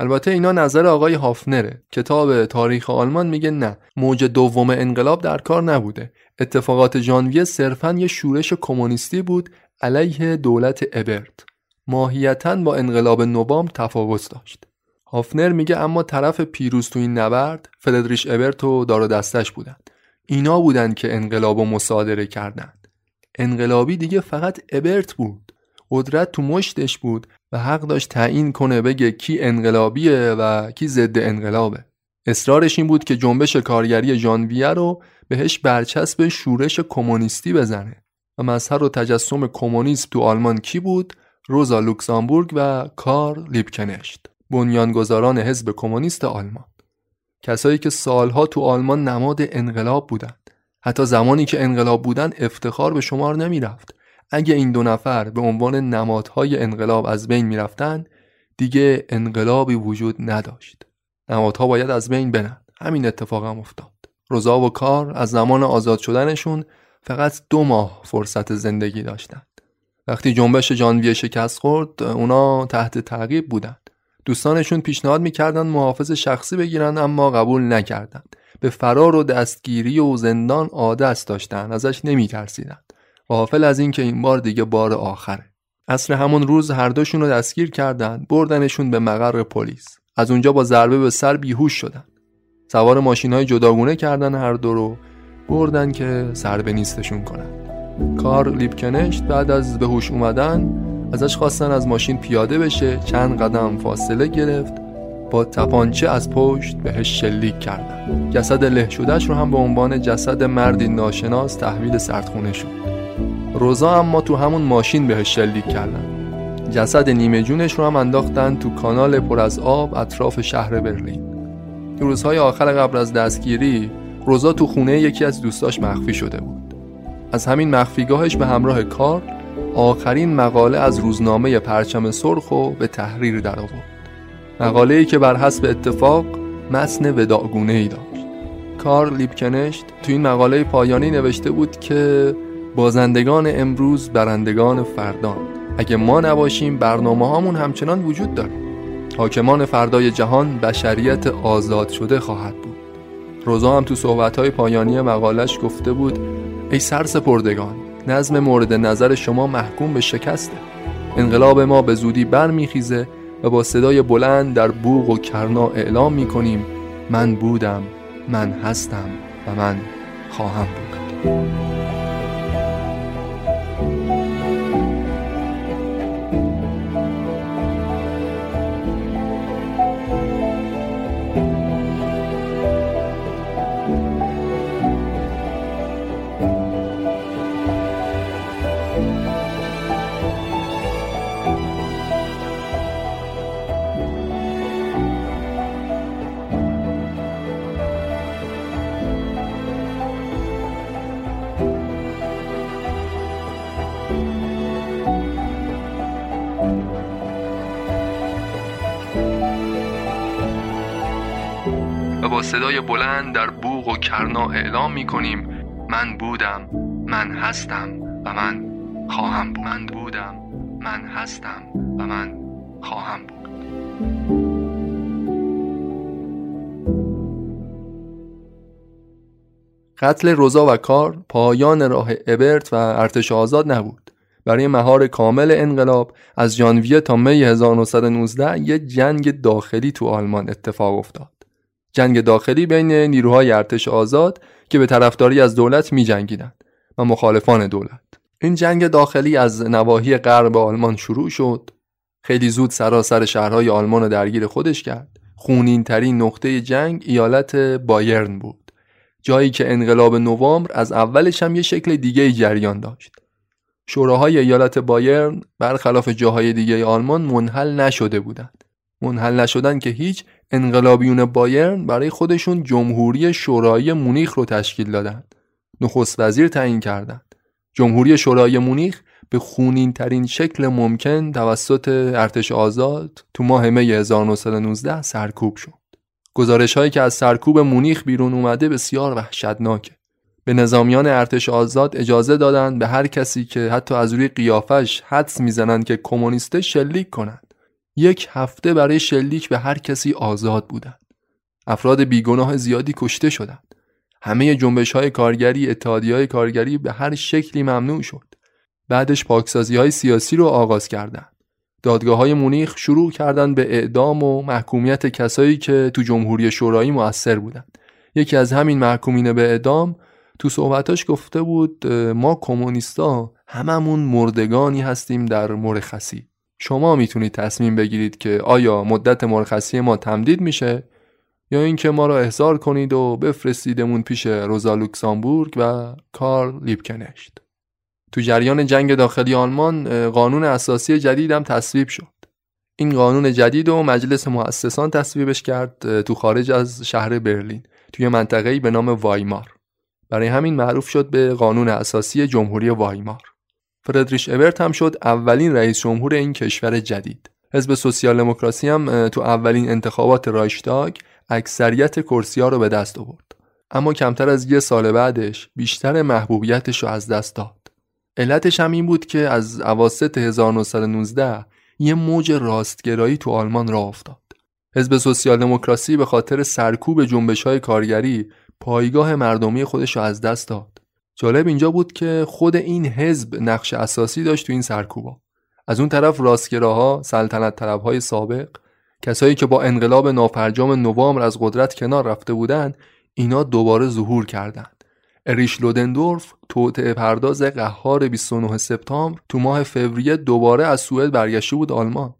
البته اینا نظر آقای هافنره. کتاب تاریخ آلمان میگه نه موج دوم انقلاب در کار نبوده. اتفاقات ژانویه صرفا یه شورش کمونیستی بود علیه دولت ابرت. ماهیتا با انقلاب نوامبر تفاوت داشت. هافنر میگه اما طرف پیروز تو این نبرد فردریش ابرت و دار دستش بودند اینا بودند که انقلاب و مصادره کردند. انقلابی دیگه فقط ابرت بود. قدرت تو مشتش بود و حق داشت تعیین کنه بگه کی انقلابیه و کی ضد انقلابه. اصرارش این بود که جنبش کارگری ژانویه رو بهش برچسب شورش کمونیستی بزنه و مظهر و تجسم کمونیسم تو آلمان کی بود؟ روزا لوکسامبورگ و کار لیبکنشت. بنیانگذاران حزب کمونیست آلمان. کسایی که سالها تو آلمان نماد انقلاب بودند. حتی زمانی که انقلاب بودن افتخار به شمار نمی رفت اگه این دو نفر به عنوان نمادهای انقلاب از بین می‌رفتند دیگه انقلابی وجود نداشت. نمادها باید از بین برن همین اتفاق هم افتاد. روزا و کار از زمان آزاد شدنشون فقط دو ماه فرصت زندگی داشتند. وقتی جنبش جانویه شکست خورد اونا تحت تعقیب بودند. دوستانشون پیشنهاد می‌کردن محافظ شخصی بگیرن اما قبول نکردند به فرار و دستگیری و زندان عادت داشتن ازش نمیترسیدند غافل از اینکه این بار دیگه بار آخره. اصر همون روز هر دوشون رو دستگیر کردند بردنشون به مقر پلیس. از اونجا با ضربه به سر بیهوش شدن. سوار ماشین های جداگونه کردن هر دو رو بردن که سر به نیستشون کنن. کار لیپکنشت بعد از به هوش اومدن ازش خواستن از ماشین پیاده بشه چند قدم فاصله گرفت با تپانچه از پشت بهش شلیک کردن. جسد له شدهش رو هم به عنوان جسد مردی ناشناس تحویل سردخونه شد. روزا اما تو همون ماشین بهش شلیک کردن. جسد نیمه جونش رو هم انداختن تو کانال پر از آب اطراف شهر برلین. تو روزهای آخر قبل از دستگیری روزا تو خونه یکی از دوستاش مخفی شده بود. از همین مخفیگاهش به همراه کار آخرین مقاله از روزنامه پرچم سرخ و به تحریر در آورد مقاله ای که بر حسب اتفاق متن وداعگونه ای داشت. کار لیپکنشت تو این مقاله پایانی نوشته بود که بازندگان امروز برندگان فردان. اگه ما نباشیم برنامه هامون همچنان وجود داره. حاکمان فردای جهان بشریت آزاد شده خواهد بود. روزا هم تو صحبتهای پایانی مقالش گفته بود ای سرسپردگان نظم مورد نظر شما محکوم به شکسته. انقلاب ما به زودی برمیخیزه و با صدای بلند در بوغ و کرنا اعلام می‌کنیم من بودم من هستم و من خواهم بود. صدای بلند در بوغ و کرنا اعلام می کنیم من بودم من هستم و من خواهم بود. من بودم من هستم و من خواهم بود. قتل روزا و کار پایان راه ابرت و ارتش آزاد نبود. برای مهار کامل انقلاب از ژانویه تا می 1919 یه جنگ داخلی تو آلمان اتفاق افتاد. جنگ داخلی بین نیروهای ارتش آزاد که به طرفداری از دولت می و مخالفان دولت. این جنگ داخلی از نواحی غرب آلمان شروع شد. خیلی زود سراسر شهرهای آلمان رو درگیر خودش کرد. خونین ترین نقطه جنگ ایالت بایرن بود. جایی که انقلاب نوامبر از اولش هم یه شکل دیگه جریان داشت. شوراهای ایالت بایرن برخلاف جاهای دیگه آلمان منحل نشده بودند. منحل نشدن که هیچ انقلابیون بایرن برای خودشون جمهوری شورایی مونیخ رو تشکیل دادند نخست وزیر تعیین کردند جمهوری شورای مونیخ به خونین ترین شکل ممکن توسط ارتش آزاد تو ماه می 1919 سرکوب شد. گزارش هایی که از سرکوب مونیخ بیرون اومده بسیار وحشتناکه. به نظامیان ارتش آزاد اجازه دادند به هر کسی که حتی از روی قیافش حدس می‌زنند که کمونیسته شلیک کنند. یک هفته برای شلیک به هر کسی آزاد بودند. افراد بیگناه زیادی کشته شدند. همه جنبش های کارگری اتحادی های کارگری به هر شکلی ممنوع شد. بعدش پاکسازی های سیاسی رو آغاز کردند. دادگاه های مونیخ شروع کردند به اعدام و محکومیت کسایی که تو جمهوری شورایی مؤثر بودند. یکی از همین محکومین به اعدام تو صحبتاش گفته بود ما کمونیستا هممون مردگانی هستیم در مرخصی. شما می‌تونید تصمیم بگیرید که آیا مدت مرخصی ما تمدید میشه یا اینکه ما را احضار کنید و بفرستیدمون پیش روزا لوکسامبورگ و کارل لیبکنشت. تو جریان جنگ داخلی آلمان قانون اساسی جدید هم تصویب شد. این قانون جدید و مجلس مؤسسان تصویبش کرد تو خارج از شهر برلین توی منطقه‌ای به نام وایمار. برای همین معروف شد به قانون اساسی جمهوری وایمار. فردریش ابرت هم شد اولین رئیس جمهور این کشور جدید. حزب سوسیال دموکراسی هم تو اولین انتخابات رایشتاگ اکثریت کرسی ها رو به دست آورد. اما کمتر از یه سال بعدش بیشتر محبوبیتش رو از دست داد. علتش هم این بود که از اواسط 1919 یه موج راستگرایی تو آلمان راه افتاد. حزب سوسیال دموکراسی به خاطر سرکوب جنبش های کارگری پایگاه مردمی خودش رو از دست داد. جالب اینجا بود که خود این حزب نقش اساسی داشت تو این سرکوبا. از اون طرف راستگراها، سلطنت طلبهای سابق، کسایی که با انقلاب نافرجام نوامبر از قدرت کنار رفته بودند، اینا دوباره ظهور کردند. اریش لودندورف توطعه پرداز قهار 29 سپتامبر تو ماه فوریه دوباره از سوئد برگشته بود آلمان.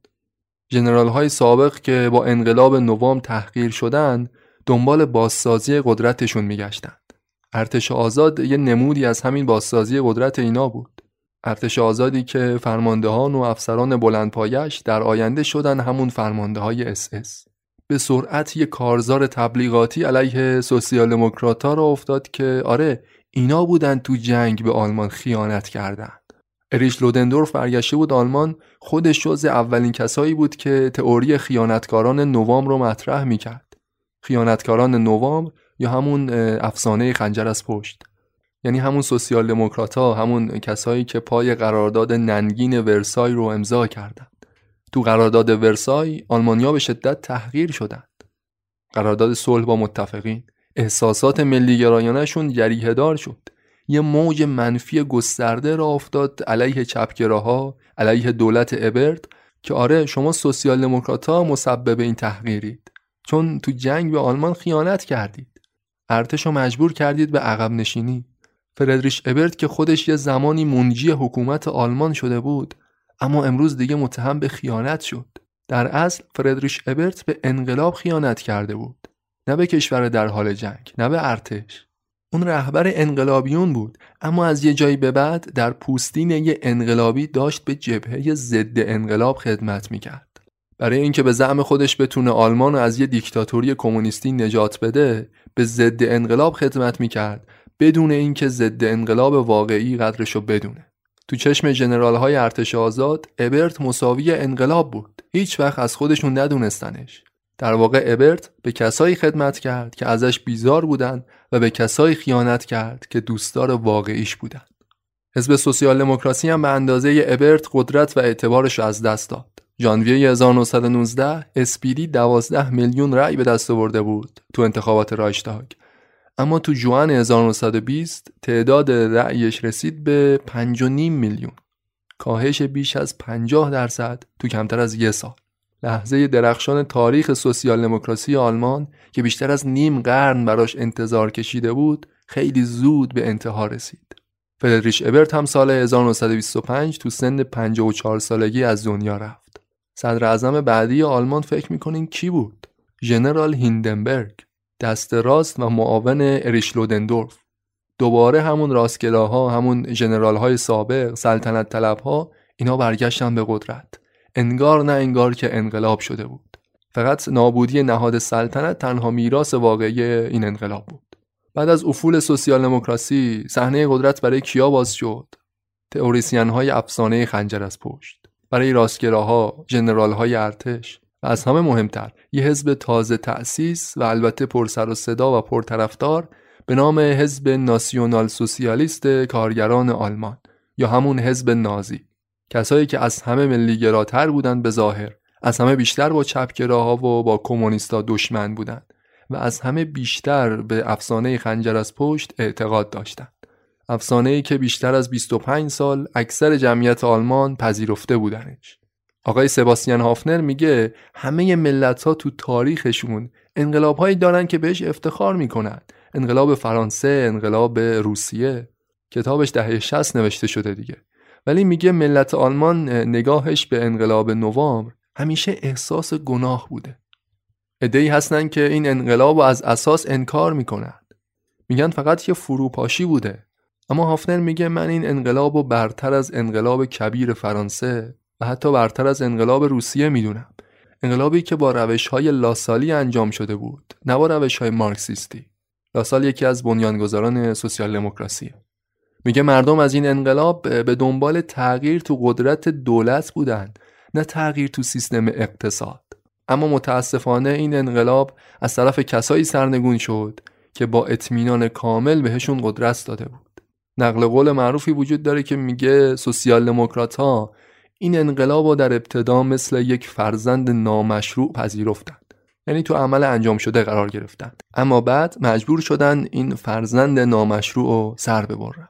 جنرال های سابق که با انقلاب نوامبر تحقیر شدند دنبال بازسازی قدرتشون میگشتند. ارتش آزاد یه نمودی از همین بازسازی قدرت اینا بود. ارتش آزادی که فرماندهان و افسران بلندپایش در آینده شدن همون فرمانده های اس اس. به سرعت یه کارزار تبلیغاتی علیه سوسیال دموکرات‌ها راه افتاد که آره اینا بودن تو جنگ به آلمان خیانت کردند. اریش لودندورف برگشته بود آلمان خودش جزء اولین کسایی بود که تئوری خیانتکاران نوامبر رو مطرح می‌کرد. خیانتکاران نوام یا همون افسانه خنجر از پشت. یعنی همون سوسیال دموکرات ها همون کسایی که پای قرارداد ننگین ورسای رو امضا کردند. تو قرارداد ورسای آلمانیا به شدت تحقیر شدند. قرارداد صلح با متفقین احساسات ملی گرایانشون جریه دار شد. یه موج منفی گسترده را افتاد علیه چپگراها، علیه دولت ابرد که آره شما سوسیال دموکرات ها مسبب این تحقیرید. چون تو جنگ به آلمان خیانت کردید. ارتش رو مجبور کردید به عقب نشینی. فردریش ابرت که خودش یه زمانی منجی حکومت آلمان شده بود اما امروز دیگه متهم به خیانت شد. در اصل فردریش ابرت به انقلاب خیانت کرده بود. نه به کشور در حال جنگ، نه به ارتش. اون رهبر انقلابیون بود اما از یه جایی به بعد در پوستین یه انقلابی داشت به جبهه ضد انقلاب خدمت می‌کرد. برای اینکه به زعم خودش بتونه آلمان رو از یه دیکتاتوری کمونیستی نجات بده به ضد انقلاب خدمت می‌کرد بدون اینکه ضد انقلاب واقعی قدرشو بدونه تو چشم جنرال های ارتش آزاد ابرت مساوی انقلاب بود هیچ وقت از خودشون ندونستنش در واقع ابرت به کسایی خدمت کرد که ازش بیزار بودند و به کسایی خیانت کرد که دوستدار واقعیش بودند. حزب سوسیال دموکراسی هم به اندازه ابرت قدرت و اعتبارش از دست داد. ژانویه 1919 اسپیدی 12 میلیون رأی به دست آورده بود تو انتخابات رایشتاگ. اما تو جوان 1920 تعداد رأیش رسید به 5.5 میلیون. کاهش بیش از 50 درصد تو کمتر از یه سال. لحظه درخشان تاریخ سوسیال دموکراسی آلمان که بیشتر از نیم قرن براش انتظار کشیده بود خیلی زود به انتها رسید. فردریش ابرت هم سال 1925 تو سن 54 سالگی از دنیا رفت. صدر اعظم بعدی آلمان فکر می‌کنین کی بود؟ ژنرال هیندنبرگ دست راست و معاون اریش لودندورف دوباره همون راستگراها همون ژنرال های سابق سلطنت طلب ها اینا برگشتن به قدرت. انگار نه انگار که انقلاب شده بود. فقط نابودی نهاد سلطنت تنها میراث واقعی این انقلاب بود. بعد از افول سوسیال دموکراسی صحنه قدرت برای کیا باز شد؟ تئوریسین های افسانه خنجر از پشت. برای راستگراها ژنرال های ارتش و از همه مهمتر یه حزب تازه تأسیس و البته پرسر و صدا و پرطرفدار به نام حزب ناسیونال سوسیالیست کارگران آلمان یا همون حزب نازی. کسایی که از همه ملیگراتر بودند به ظاهر از همه بیشتر با چپگراها و با کمونیستا دشمن بودند و از همه بیشتر به افسانه خنجر از پشت اعتقاد داشتند. افسانه ای که بیشتر از 25 سال اکثر جمعیت آلمان پذیرفته بودنش. آقای سباستیان هافنر میگه همه ملت ها تو تاریخشون انقلاب هایی دارن که بهش افتخار می‌کنن. انقلاب فرانسه انقلاب روسیه. کتابش دهه 60 نوشته شده دیگه. ولی میگه ملت آلمان نگاهش به انقلاب نوامبر همیشه احساس گناه بوده. ادهی هستن که این انقلاب رو از اساس انکار می‌کنن میگن فقط یه فروپاشی بوده. اما هافنر میگه من این انقلاب رو برتر از انقلاب کبیر فرانسه و حتی برتر از انقلاب روسیه می‌دونم. انقلابی که با روش های لاسالی انجام شده بود نه با روش های مارکسیستی. لاسال یکی از بنیانگذاران سوسیال دموکراسی میگه مردم از این انقلاب به دنبال تغییر تو قدرت دولت بودند نه تغییر تو سیستم اقتصاد. اما متاسفانه این انقلاب از طرف کسایی سرنگون شد که با اطمینان کامل بهشون قدرت داده بود. نقل قول معروفی وجود داره که میگه سوسیال دموکرات ها این انقلاب رو در ابتدا مثل یک فرزند نامشروع پذیرفتند. یعنی تو عمل انجام شده قرار گرفتند. اما بعد مجبور شدن این فرزند نامشروع رو سر ببرن.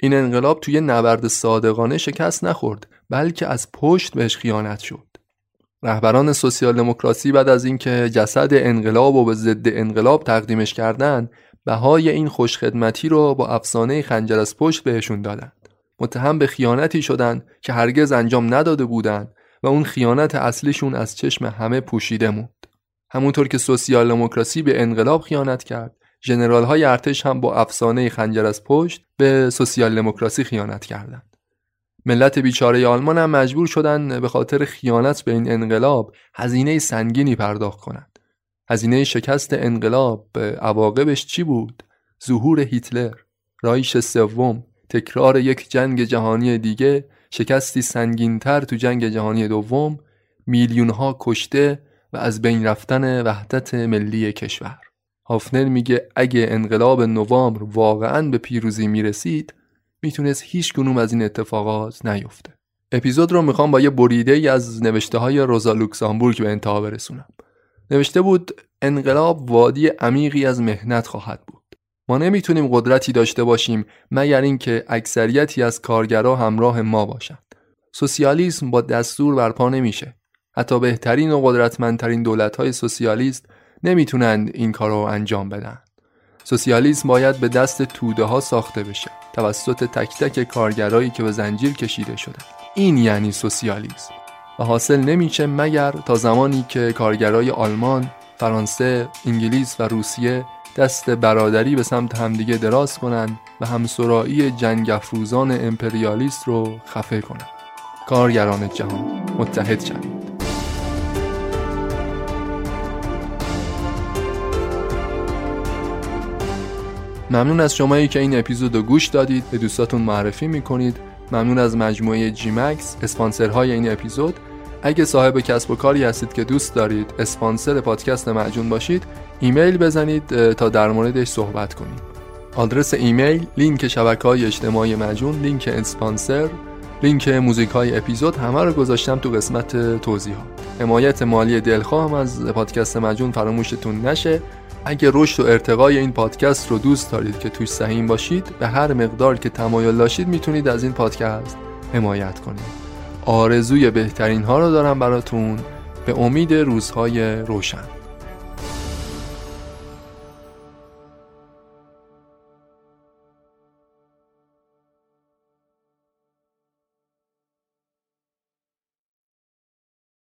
این انقلاب توی نبرد صادقانه شکست نخورد بلکه از پشت بهش خیانت شد. رهبران سوسیال دموکراسی بعد از اینکه جسد انقلاب و به ضد انقلاب تقدیمش کردند بهای این خوشخدمتی رو با افسانه خنجر از پشت بهشون دادند. متهم به خیانتی شدند که هرگز انجام نداده بودند و اون خیانت اصلیشون از چشم همه پوشیده موند. همونطور که سوسیال دموکراسی به انقلاب خیانت کرد ژنرال های ارتش هم با افسانه خنجر از پشت به سوسیال دموکراسی خیانت کردند. ملت بیچاره آلمان هم مجبور شدن به خاطر خیانت به این انقلاب هزینه سنگینی پرداخت کنند. هزینه شکست انقلاب به عواقبش چی بود؟ ظهور هیتلر رایش سوم تکرار یک جنگ جهانی دیگه شکستی سنگینتر تو جنگ جهانی دوم میلیون ها کشته و از بین رفتن وحدت ملی کشور. هافنر میگه اگه انقلاب نوامبر واقعا به پیروزی می‌رسید می‌تونست هیچ گنوم از این اتفاقات نیفته. اپیزود رو می‌خوام با یه بریده ای از نوشته های روزا لوکسامبورگ به انتها برسونم. نوشته بود انقلاب وادی عمیقی از مهنت خواهد بود. ما نمی‌تونیم قدرتی داشته باشیم مگر اینکه اکثریتی از کارگرا همراه ما باشند. سوسیالیسم با دستور برپا نمیشه. حتی بهترین و قدرتمندترین دولت‌های سوسیالیست نمی‌تونند این کار رو انجام بدن. سوسیالیسم باید به دست توده ها ساخته بشه توسط تک تک کارگرایی که به زنجیر کشیده شدن این یعنی سوسیالیسم. و حاصل نمیشه مگر تا زمانی که کارگرای آلمان، فرانسه، انگلیس و روسیه دست برادری به سمت همدیگه دراز کنند و همسرایی جنگ افروزان امپریالیست رو خفه کنند. کارگران جهان متحد شوید. ممنون از شمایی که این اپیزود رو گوش دادید به دوستاتون معرفی می‌کنید ممنون از مجموعه جی مکس اسپانسرهای این اپیزود. اگه صاحب کسب و کاری هستید که دوست دارید اسپانسر پادکست معجون باشید ایمیل بزنید تا در موردش صحبت کنیم. آدرس ایمیل لینک شبکه های اجتماعی معجون لینک اسپانسر لینک موزیک های اپیزود همه رو گذاشتم تو قسمت توضیحات. حمایت مالی دلخواهم از پادکست معجون فراموشتون نشه. اگه رشد و ارتقای این پادکست رو دوست دارید که توش سهیم باشید به هر مقدار که تمایل داشتید می‌تونید از این پادکست حمایت کنید. آرزوی بهترین ها رو دارم براتون. به امید روزهای روشن.